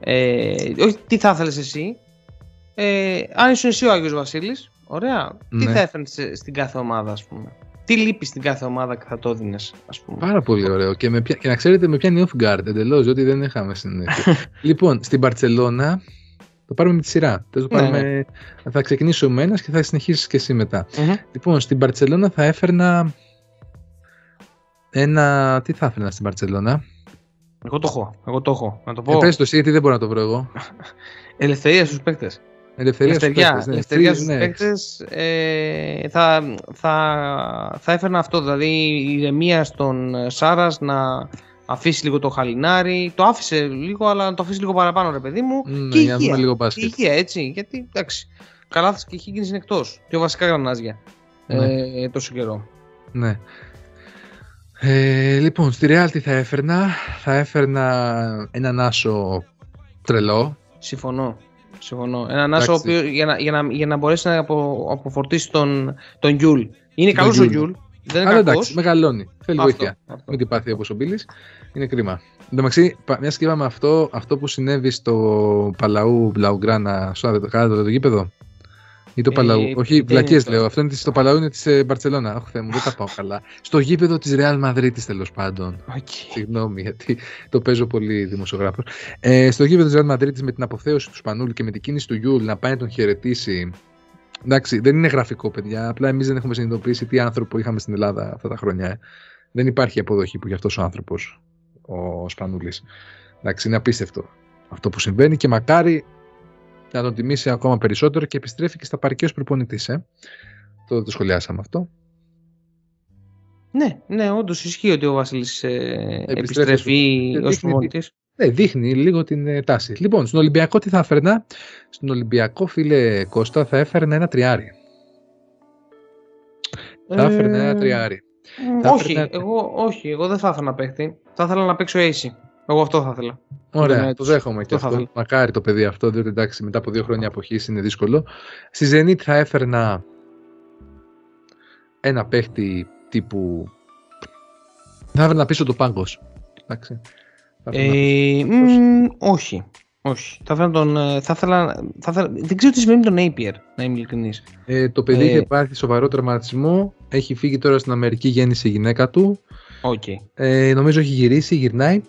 ε, όχι τι θα θέλεις εσύ; Ε, αν ήσουν εσύ ο Άγιος Βασίλης ωραία τι Ναι. θα έφερνες σε- στην κάθε ομάδα ας πούμε; Τι λείπει στην κάθε ομάδα και θα το δίνες ας πούμε; Πάρα πολύ ωραίο. Και, με ποια, και να ξέρετε με πιάνει off guard εντελώς, διότι δεν είχαμε συνέχεια. λοιπόν, στην Παρσελώνα το πάρουμε με τη σειρά. Θα, το Ναι, πάρουμε, θα ξεκινήσω με ένας και θα συνεχίσεις και εσύ μετά. Μμμ. Λοιπόν, στην Παρσελώνα θα έφερνα. Ένα. Τι θα έφερνα στην Παρσελώνα. Εγώ το έχω εγώ το έχω να το πω Ε, πες το εσύ, γιατί δεν μπορώ να το βρω εγώ. ελευθερία στους παίκτες Ελευθερία, στους Ελευθερία, παίκτες, ναι. ελευθερία Free- στους ναι. παίκτες ε, θα, θα, θα έφερνα αυτό, δηλαδή η ηρεμία στον ε, Σάρας να αφήσει λίγο το χαλινάρι, το άφησε λίγο αλλά να το αφήσει λίγο παραπάνω ρε παιδί μου Ναι, και για να δούμε υγεία, λίγο και μπάσκετ. υγεία έτσι, γιατί εντάξει, καλά και η Higgins είναι εκτός, πιο βασικά γρανάζια ε, τόσο καιρό. Ναι. Ε, λοιπόν, στη Real τι θα έφερνα. Θα έφερνα έναν άσο τρελό. Συμφωνώ. συμφωνώ. Έναν άσο ο Εντάξει. οποίος- για, να, για, να, για να μπορέσει να απο, αποφορτήσει τον, τον Γιούλ. Είναι καλός ο Γιούλ. Γιούλ. Δεν είναι Αλλά κακός. εντάξει, μεγαλώνει. Θέλει Αυτό, βοήθεια. αυτό. Μην την πάθει όπως ο Μπίλης. Είναι κρίμα. Εν τω μεταξύ, πα- μια και είπαμε αυτό, αυτό που συνέβη στο Παλαού Μπλαουγκράνα, στο κάνατε το γήπεδο. Ή το Ε, Παλαού. Όχι, δεν βλακείες είναι το- λέω. Αυτό είναι της- στο Παλαού είναι της Μπαρσελόνα. Όχι, Θεέ μου, δεν τα πάω καλά. Στο γήπεδο της Ρεάλ Μαδρίτη τέλος πάντων. Οκ. Συγγνώμη, γιατί το παίζω πολύ δημοσιογράφος. Ε, στο γήπεδο της Ρεάλ Μαδρίτη με την αποθέωση του Σπανούλη και με την κίνηση του Γιούλ να πάει να τον χαιρετήσει. Εντάξει, δεν είναι γραφικό, παιδιά. Απλά εμείς δεν έχουμε συνειδητοποιήσει τι άνθρωπο είχαμε στην Ελλάδα αυτά τα χρόνια. ε. Δεν υπάρχει αποδοχή που για αυτός ο άνθρωπος, ο Σπανούλης. Εντάξει, είναι απίστευτο αυτό που συμβαίνει και μακάρι να τον τιμήσει ακόμα περισσότερο και επιστρέφει και στα παρκέ ως προπονητής. Ε. Το, το σχολιάσαμε αυτό. Ναι, ναι, όντως ισχύει ότι ο Βασίλης Επιστρέφει επιστρέφει στο- ως δείχνει προπονητής. Ναι, δείχνει λίγο την ε, τάση. Λοιπόν, στον Ολυμπιακό τι θα έφερνα; Στον Ολυμπιακό, φίλε Κώστα, θα έφερνα ένα τριάρι. Θα έφερνα ένα τριάρι. Θα Ε, όχι, έφερνα- εγώ, όχι, εγώ δεν θα ήθελα να παίχτη. Θα ήθελα να παίξω AC. Εγώ αυτό θα ήθελα. Ωραία, Ναι, το δέχομαι και το θα αυτό. ήθελα. Μακάρι το παιδί αυτό, διότι εντάξει, μετά από δύο χρόνια αποχής είναι δύσκολο. Στη Zenit θα έφερνα ένα παίχτη τύπου. Θα έφερνα πίσω το πάγκος. Εντάξει. Θα έφερνα Ε, μ, όχι. Όχι. Θα ήθελα τον. ε, Θα ήθελα, θα ήθελα, δεν ξέρω τι σημαίνει με τον Napier, να είμαι ειλικρινής. Ε, το παιδί Ε, είχε πάθει σοβαρό τραυματισμό. Έχει φύγει τώρα στην Αμερική, γέννησε η γυναίκα του. Οκ. Ε, νομίζω έχει γυρίσει, γυρνάει.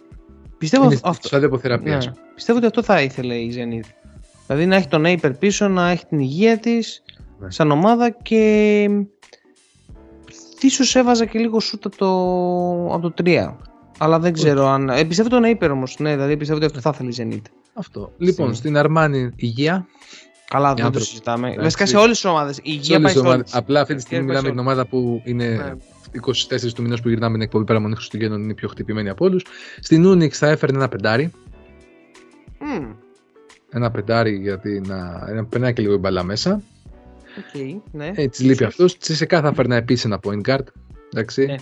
Πιστεύω, Είναι αυτό, στα δεποθεραπεία. ναι, πιστεύω ότι αυτό θα ήθελε η Zenit. Δηλαδή να έχει τον Napier πίσω, να έχει την υγεία της Ναι. σαν ομάδα και. ίσως έβαζα και λίγο σούτ από το, από το 3. Αλλά δεν ξέρω αν. Ε, πιστεύω τον Napier όμως. Ναι, δηλαδή πιστεύω ότι αυτό θα ήθελε η Zenit. Αυτό. Λοιπόν, Στην- στην Αρμάνη υγεία. Καλά, δεν το άνθρωποι. συζητάμε. Εντάξει. Βασικά σε όλες τις ομάδες. Η Σε υγεία όλες πάει τις σε ομάδες. όλες. Απλά αυτή τη Και στιγμή πάει σε μιλάμε για την ομάδα που είναι Ναι. 24 του μηνός που γυρνάμε την εκπομπή παραμονή Χριστουγέννων είναι πιο χτυπημένη από όλους. Στην Unix θα έφερνε ένα πεντάρι. Μμμ, Ένα πεντάρι γιατί να, να περνάει και λίγο η μπαλά μέσα. οκ, ναι. Ε, της λείπει αυτός. Τη ΣΕΚΑ θα έφερνα επίσης ένα point guard. Εντάξει. Ναι.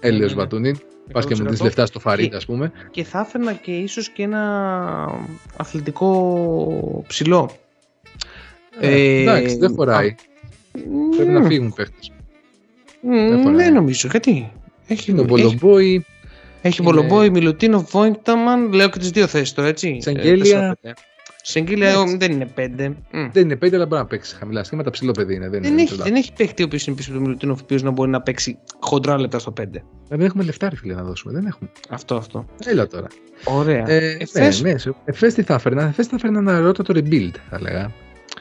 Έλεος Ναι, ναι, ναι. Βατούνιν. Πας και μου δεις 100%. λεφτά στο Φαρίτ, Και- ας πούμε. Και θα έφερνα και ίσως και ένα αθλητικό ψηλό. Ε, εντάξει, δεν α, χωράει. Πρέπει Μμμ, να φύγουν παίχτε. μμμ, δεν χωράει. Δεν νομίζω. Γιατί; Έχει, Είναι ο έχει, Μπολομπόη. έχει είναι- Μπολομπόη, Μιλουτίνο, Βόινταμαν. Λέω και τις δύο θέσεις τώρα, έτσι. Σεγγέλια. Ε, Σεγγέλια Ναι. ε, δεν είναι πέντε. Μμ. Δεν είναι πέντε, αλλά μπορεί να παίξει χαμηλά σχήματα. Ψηλό παιδί είναι. Δεν, Δεν είναι έχει, ψηλά. δεν έχει παίχτη ο οποίος είναι πίσω από τον Μιλουτίνο, ο οποίος να μπορεί να παίξει χοντρά λεπτά στο 5. Ε, Δεν έχουμε λεφτά, ρε φίλε, να δώσουμε. Δεν έχουμε. Αυτό, αυτό. Έλα τώρα. Ωραία. Ε, Εφές. ναι, ναι. σε- Εφές τι θα έφερνα. Εφές θα έφερνα ένα ρότατο rebuild, θα έλεγα.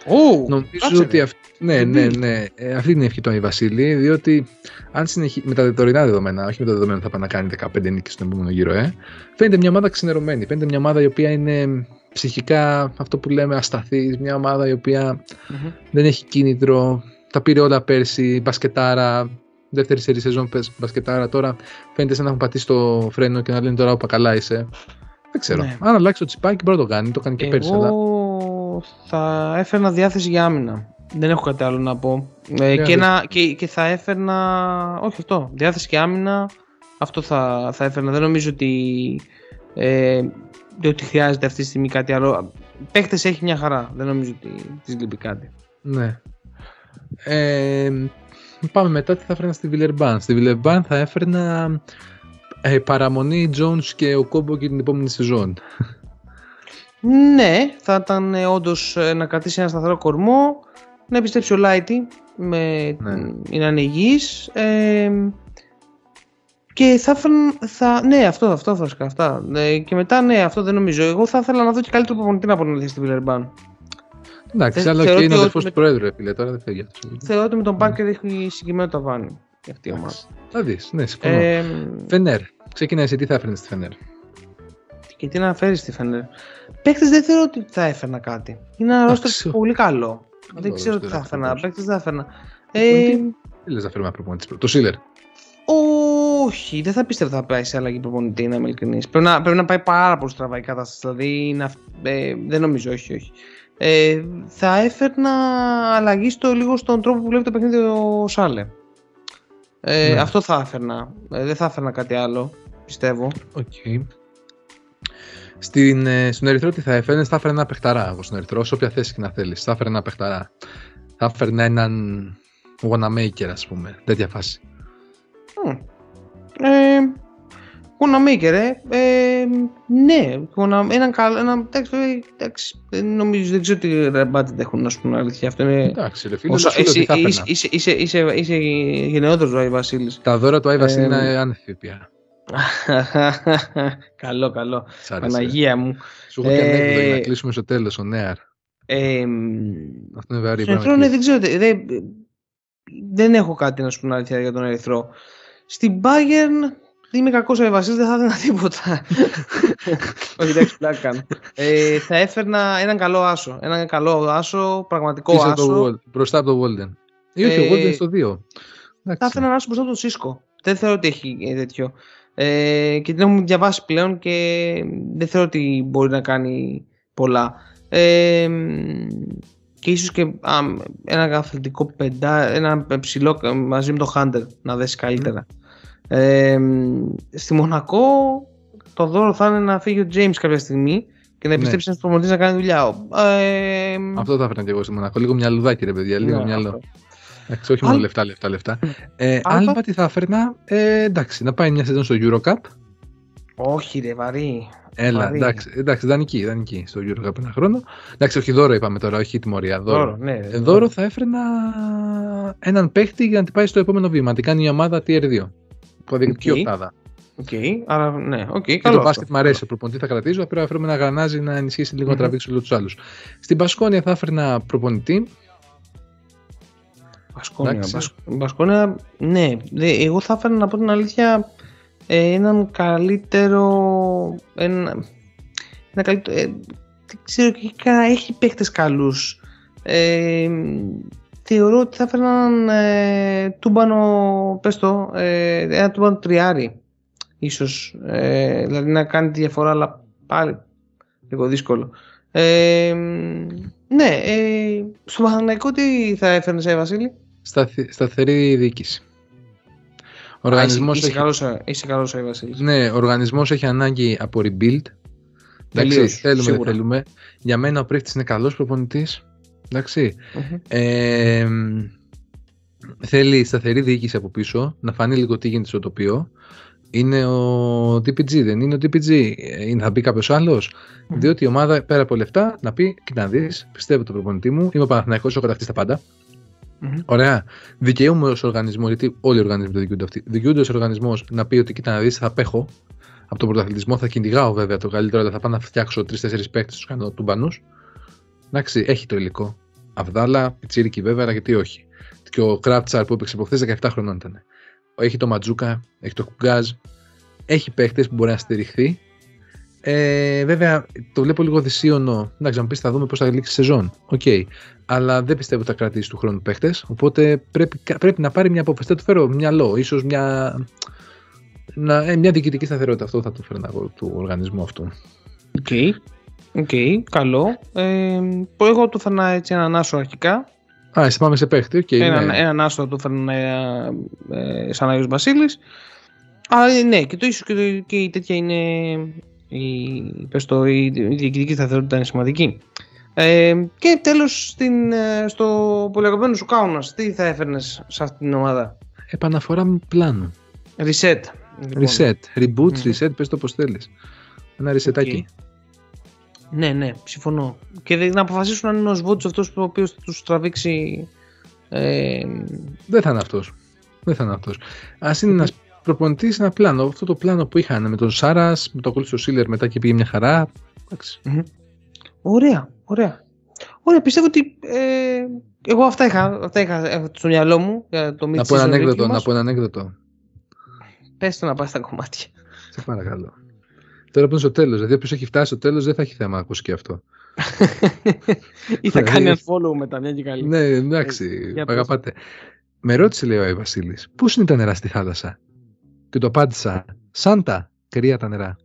Ου, Νομίζω κάτσε, ότι ρε. αυ... ναι, ναι, Rebuild. ναι. Ε, αυτή είναι η ευχή του Άι Βασίλη, διότι αν συνεχί... με τα τωρινά δεδομένα, όχι με το δεδομένο ότι θα πάει να κάνει 15 νίκες στον επόμενο γύρο, ε, φαίνεται μια ομάδα ξενερωμένη. Φαίνεται μια ομάδα η οποία είναι ψυχικά αυτό που λέμε ασταθής, μια ομάδα η οποία Μμμ. δεν έχει κίνητρο, τα πήρε όλα πέρσι, μπασκετάρα, δεύτερη σερή σεζόν πες μπασκετάρα, τώρα φαίνεται σαν να έχουν πατήσει το φρένο και να λένε τώρα όπα καλά είσαι. Δεν ξέρω. Ναι. Αν αλλάξει το τσιπάκι μπορεί να το κάνει, το κάνει και πέρσι. Αλλά... Εγώ θα έφερνα διάθεση για άμυνα. Δεν έχω κάτι άλλο να πω. Ε, Για και, δες. ένα, και, και θα έφερνα. Όχι αυτό. Διάθεση και άμυνα. Αυτό θα, θα έφερνα. Δεν νομίζω ότι. Ε, ότι χρειάζεται αυτή τη στιγμή κάτι άλλο. Παίχτες έχει μια χαρά. Δεν νομίζω ότι της λείπει κάτι. Ναι. Ε, πάμε μετά τι θα έφερνα στη Βιλερμπάν. Στη Βιλερμπάν θα έφερνα ε, παραμονή Jones και ο Κόμπο και την επόμενη σεζόν. Ναι, θα ήταν ε, όντως να κρατήσει ένα σταθερό κορμό. Να επιστρέψει ο Λάιτι. Με, Ναι. Είναι ανεγγύης. Ε, και θα έφερνα. Θα, ναι, αυτό, αυτό βασικά. Αυτά. Ε, και μετά, ναι, αυτό δεν νομίζω. Εγώ θα ήθελα να δω και καλύτερο προπονητή να απονέλθει στη Βιλερμπάν. Εντάξει, Θε- αλλά θεωρώ και είναι ότι αδερφός με- του Προέδρου, ρε φίλε, τώρα δεν φεύγει αυτός. Θεωρώ ότι με τον Πάρκερ έχει συγκεκριμένο ταβάνι η αυτή η ομάδα. Θα δεις, ναι, συμφωνώ. Ε, Φενέρ. Ξεκινάει εσύ, τι θα έφερνε στη Φενέρ; Και τι να φέρεις στη Φενέρ. Παίχτε δεν θεωρώ ότι θα έφερνα κάτι. Είναι ένα ρόστερ Εντάξει. πολύ καλό. δεν Καλό ξέρω roster τι θα αυτό, έφερνα. πάντως. Παίχτες δεν θα έφερνα. Προπονητή. Ε, Τι λες να φέρουμε ένα προπονητή. Το Σίλερ. όχι, δεν θα πίστευα θα πάει σε αλλαγή προπονητή, να είμαι ειλικρινής. Πρέπει να, πρέπει να πάει πάρα πολύ στραβά η κατάσταση. Δηλαδή, είναι αυ- ε, δεν νομίζω, όχι, όχι. Ε, θα έφερνα αλλαγή στο, λίγο στον τρόπο που βλέπει το παιχνίδι ο Σάλε. Ε, Ναι. Αυτό θα έφερνα. Ε, δεν θα έφερνα κάτι άλλο, πιστεύω. Οκ. Στην, ε, στον Ερυθρό τι θα έφερνες, θα έφερε ένα παιχταρά εγώ στον Ερυθρό, σε όποια θέση και να θέλεις. Θα έφερε ένα παιχταρά. Θα έφερνε έναν Wanamaker, ας πούμε, τέτοια φάση. Ε, Wanamaker, ε. ε ναι, Wanna- έναν καλό. Ένα, εντάξει, ε, εντάξει, δεν νομίζω, δεν ξέρω τι budget έχουν, να σου πούμε αλήθεια. Αυτό είναι. Εντάξει, ρε φίλε, Όσο, δεν σου λέω εσύ, τι θα είσαι, έφερνα. είσαι, είσαι, είσαι, είσαι γενναιόδωρος, Βάη Βασίλης. Τα δώρα του Άι Βασίλη Ε, είναι άνθη πια. καλό, καλό. Σ' άρεσε. Παναγία μου. Σου έχω και Ε, ανέκδοτο για να κλείσουμε στο τέλος, ο Νέαρ. Ε, Αυτό είναι βαρύ. στον πρέπει να Ερυθρό, ναι, κλείσει. δεν ξέρω. δεν- Δεν, δεν έχω κάτι να σου πω αλήθεια για τον Ερυθρό. Στην Bayern είμαι κακός ο Βασίλης, δεν θα έδινα τίποτα. Όχι, εντάξει, πλάκα κάνω. Ε, θα έφερνα έναν καλό άσο. Έναν καλό άσο, πραγματικό Πίσω από το άσο. Wall- μπροστά από το Walden. Ή όχι, Ε, ο Walden στο 2. Θα έφερνα έναν άσο μπροστά από τον Σίσκο. Δεν θεωρώ ότι έχει ε, τέτοιο. Ε, και την έχουμε διαβάσει πλέον και δεν θεωρώ ότι μπορεί να κάνει πολλά. Ε, και ίσως και α, ένα αθλητικό πεντά, ένα ψηλό ε, μαζί με το Hunter να δέσει καλύτερα. Ε, στη Μονακό το δώρο θα είναι να φύγει ο James κάποια στιγμή και να Ναι. επιστρέψει ένας προμονητής να κάνει δουλειά. Ε, Αυτό θα έφερνα και εγώ στη Μονακό. Λίγο μυαλουδάκι, ρε παιδιά. Λίγο ναι, μυαλό. αυτό. Εντάξει, όχι μόνο Άλ- λεφτά, λεφτά, λεφτά. Ε, Άλμπα. Άλμπα τι θα έφερνα. Ε, εντάξει, να πάει μια σεζόν στο Eurocup. Όχι ρε βαρύ. Έλα, Βαρύ. εντάξει, εντάξει, δανεική, δανεική στο Eurocup ένα χρόνο. Εντάξει, όχι δώρο είπαμε τώρα, όχι τιμωρία. Δώρο. Δώρο, ναι. Ε, δώρο θα έφερνα έναν παίχτη για να την πάει στο επόμενο βήμα. Να την κάνει η ομάδα Tier 2. Προοδευτική Οκ. οκτάδα. Οκ, άρα ναι, οκ, Και καλό. το μπάσκετ αυτό. μου αρέσει. Ο προπονητής θα κρατήσω. Πρέπει να φέρουμε ένα γρανάζι να ενισχύσει λίγο Μμμ. να τραβήξει όλους τους άλλους. Στην Πασκόνια θα έφερνα προπονητή. Μπασκόνια, Εντάξει. Μπασκ- Μπασκόνια, ναι. Δε- εγώ θα έφερα να πω την αλήθεια ε, έναν καλύτερο. Ένα, ένα καλύτερο. Ε, δεν ξέρω και κα- έχει παίχτες καλούς. Ε, θεωρώ ότι θα έφερα έναν ε, τούμπανο, πες το, ε, ένα τούμπανο τριάρι. Ίσως. Ε, δηλαδή να κάνει τη διαφορά, αλλά πάλι λίγο δύσκολο. Ε, ναι, ε, στο Παναθηναϊκό τι θα έφερνες, ε, Βασίλη; Σταθη, σταθερή διοίκηση. Ο οργανισμός είσαι, έχει, καλός, ε, είσαι καλός, ε, Βασίλης. ναι, ο οργανισμός έχει ανάγκη από rebuild. Εντάξει, Τελείως, θέλουμε, δεν σίγουρα. θέλουμε. Για μένα ο Πρίχτης είναι καλός προπονητής. Εντάξει. Μμμ. Ε, θέλει σταθερή διοίκηση από πίσω, να φανεί λίγο τι γίνεται στο τοπίο. Είναι ο DPG, δεν είναι ο DPG. Ε, Είναι, θα μπει κάποιος άλλος. Μμμ. Διότι η ομάδα πέρα από λεφτά να πει: Κοίτα να δεις, πιστεύω τον προπονητή μου, είμαι ο Παναθηναϊκός, έχω κατακτήσει τα πάντα. Μμμ. Ωραία. Δικαιούμαι ως οργανισμό, γιατί όλοι οι οργανισμοί το δικαιούνται αυτοί. Δικαιούνται ως οργανισμός να πει ότι κοίτα να δεις, θα απέχω από τον πρωταθλητισμό, θα κυνηγάω βέβαια το καλύτερο, αλλά θα πάω να φτιάξω τρει-τέσσερι παίκτες τους κάνω τούμπανου. Εντάξει, έχει το υλικό. Αβδάλα, πιτσίρικη βέβαια, αλλά γιατί όχι. Και ο Κράτσαρ που έπαιξε προχθές 17 χρονών ήταν. Έχει το Ματζούκα, έχει το Κουγκάζ. Έχει παίκτες που μπορεί να στηριχθεί. Ε, βέβαια, το βλέπω λίγο δυσοίωνο. Εντάξει, να μου πεις, θα δούμε πώς θα λήξει η σεζόν. Οκ. Αλλά δεν πιστεύω ότι θα κρατήσει του χρόνου παίχτες. Οπότε πρέπει, πρέπει να πάρει μια απόφαση. Θα του φέρω μυαλό, ίσως μια, να, ε, μια διοικητική σταθερότητα. Αυτό θα του φέρω εγώ του οργανισμού αυτού. OK. OK, καλό. Ε, που εγώ του φέρνα έτσι έναν άσο αρχικά. Α, εσύ πάμε σε παίχτη. Οκ, έναν, ναι. έναν άσο του φέρνα ε, ε, σαν Άγιος Βασίλης. Αλλά ε, ναι, και το ίσως και, το, και η τέτοια είναι η, πες το, η, η διοικητική σταθερότητα είναι σημαντική. Ε, και τέλος στην, ε, στο πολυαγαπημένο σου Κάουνας, τι θα έφερνες σε αυτήν την ομάδα; Επαναφορά με πλάνο. Reset. λοιπόν. Reset. Reboot. Μμμ. reset, πες το πώς θέλεις. Ένα resetάκι. Οκ. Ναι, ναι, συμφωνώ. Και δε- να αποφασίσουν αν είναι ο Σβαρτς αυτός ο οποίος θα τους τραβήξει ε, Δεν θα είναι αυτός. Δεν θα είναι αυτός. Ας είναι ένας προπονητής, ένα πλάνο. Αυτό το πλάνο που είχαν με τον Σάρας, με τον ακολούθησε ο Σίλερ μετά και πήγε μια χαρά. Εντάξει. Ωραία, ωραία. Ωραία, πιστεύω ότι ε, εγώ αυτά είχα, αυτά είχα ε, στο μυαλό μου για το Να πω ένα ανέκδοτο, να πω ένα ανέκδοτο. Πες το να πάει στα κομμάτια. Σε παρακαλώ. Τώρα που είναι στο τέλος, δηλαδή όποιος έχει φτάσει στο τέλος δεν θα έχει θέμα να ακούσει και αυτό. Ή θα Δηλαδή- κάνει unfollow μετά μια και καλή. Ναι, εντάξει, για πες. αγαπάτε. Με ρώτησε, λέει ο Άι Βασίλης, πού είναι τα νερά στη θάλασσα; Και το απάντησα, Σάντα, κρύα τα νερά.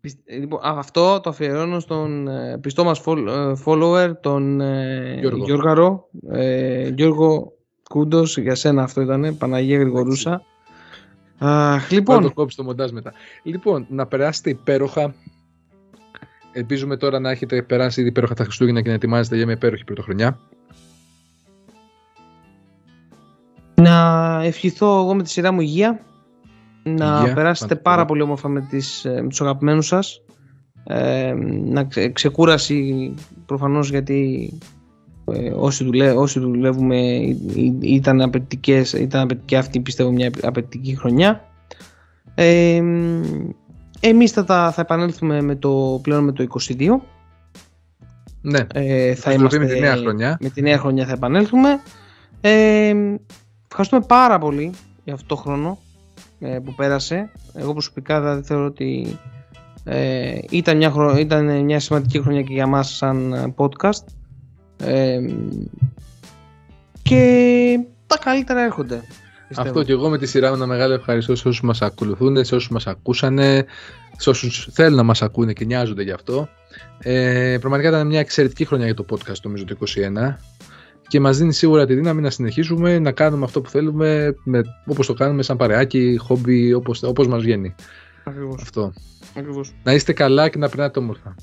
Πισ- ε, Λοιπόν, α, αυτό το αφιερώνω στον ε, πιστό μας fol- ε, follower, τον ε, Γιώργο. Γιώργαρο. Ε, Γιώργο Κούντος, για σένα αυτό ήταν, Παναγία Γρηγορούσα. Αχ, Θα το λοιπόν, κόψεις το μοντάζ μετά. Λοιπόν, να περάσετε υπέροχα. Ελπίζουμε τώρα να έχετε περάσει ήδη υπέροχα τα Χριστούγεννα και να ετοιμάζετε για μια υπέροχη πρωτοχρονιά. Ευχηθώ εγώ με τη σειρά μου υγεία. Να Υγεία, περάσετε πάντα πάρα καλά. πολύ όμορφα με, τις, ε, με τους αγαπημένους σας. Ε, να ξε, ξεκούραση προφανώς γιατί ε, όσοι, δουλε, όσοι δουλεύουμε ή- ή- ήταν, απαιτητικές, ήταν απαιτητική αυτή πιστεύω μια απαιτητική χρονιά. Ε, εμείς θα, τα- θα επανέλθουμε με το, πλέον με το 22. Ναι, Ε, θα θα είμαστε... είμαστε με τη νέα χρονιά. με τη νέα χρονιά θα επανέλθουμε. Ε, ευχαριστούμε πάρα πολύ για αυτό το χρόνο ε, που πέρασε. Εγώ προσωπικά θα θεωρώ ότι ε, ήταν, μια χρο... ήταν μια σημαντική χρονιά και για μας σαν ε, podcast. Ε, και τα καλύτερα έρχονται. πιστεύω. Αυτό και εγώ με τη σειρά μου ένα μεγάλο ευχαριστώ σε όσους μας ακολουθούν, σε όσους μας ακούσανε, σε όσους θέλουν να μας ακούνε και νοιάζονται γι' αυτό. Ε, πραγματικά ήταν μια εξαιρετική χρονιά για το podcast νομίζω το 2021 και μας δίνει σίγουρα τη δύναμη να συνεχίσουμε να κάνουμε αυτό που θέλουμε με, όπως το κάνουμε σαν παρεάκι, χόμπι, όπως, όπως μας βγαίνει Ακριβώς. αυτό. Ακριβώς. Να είστε καλά και να περνάτε όμορφα.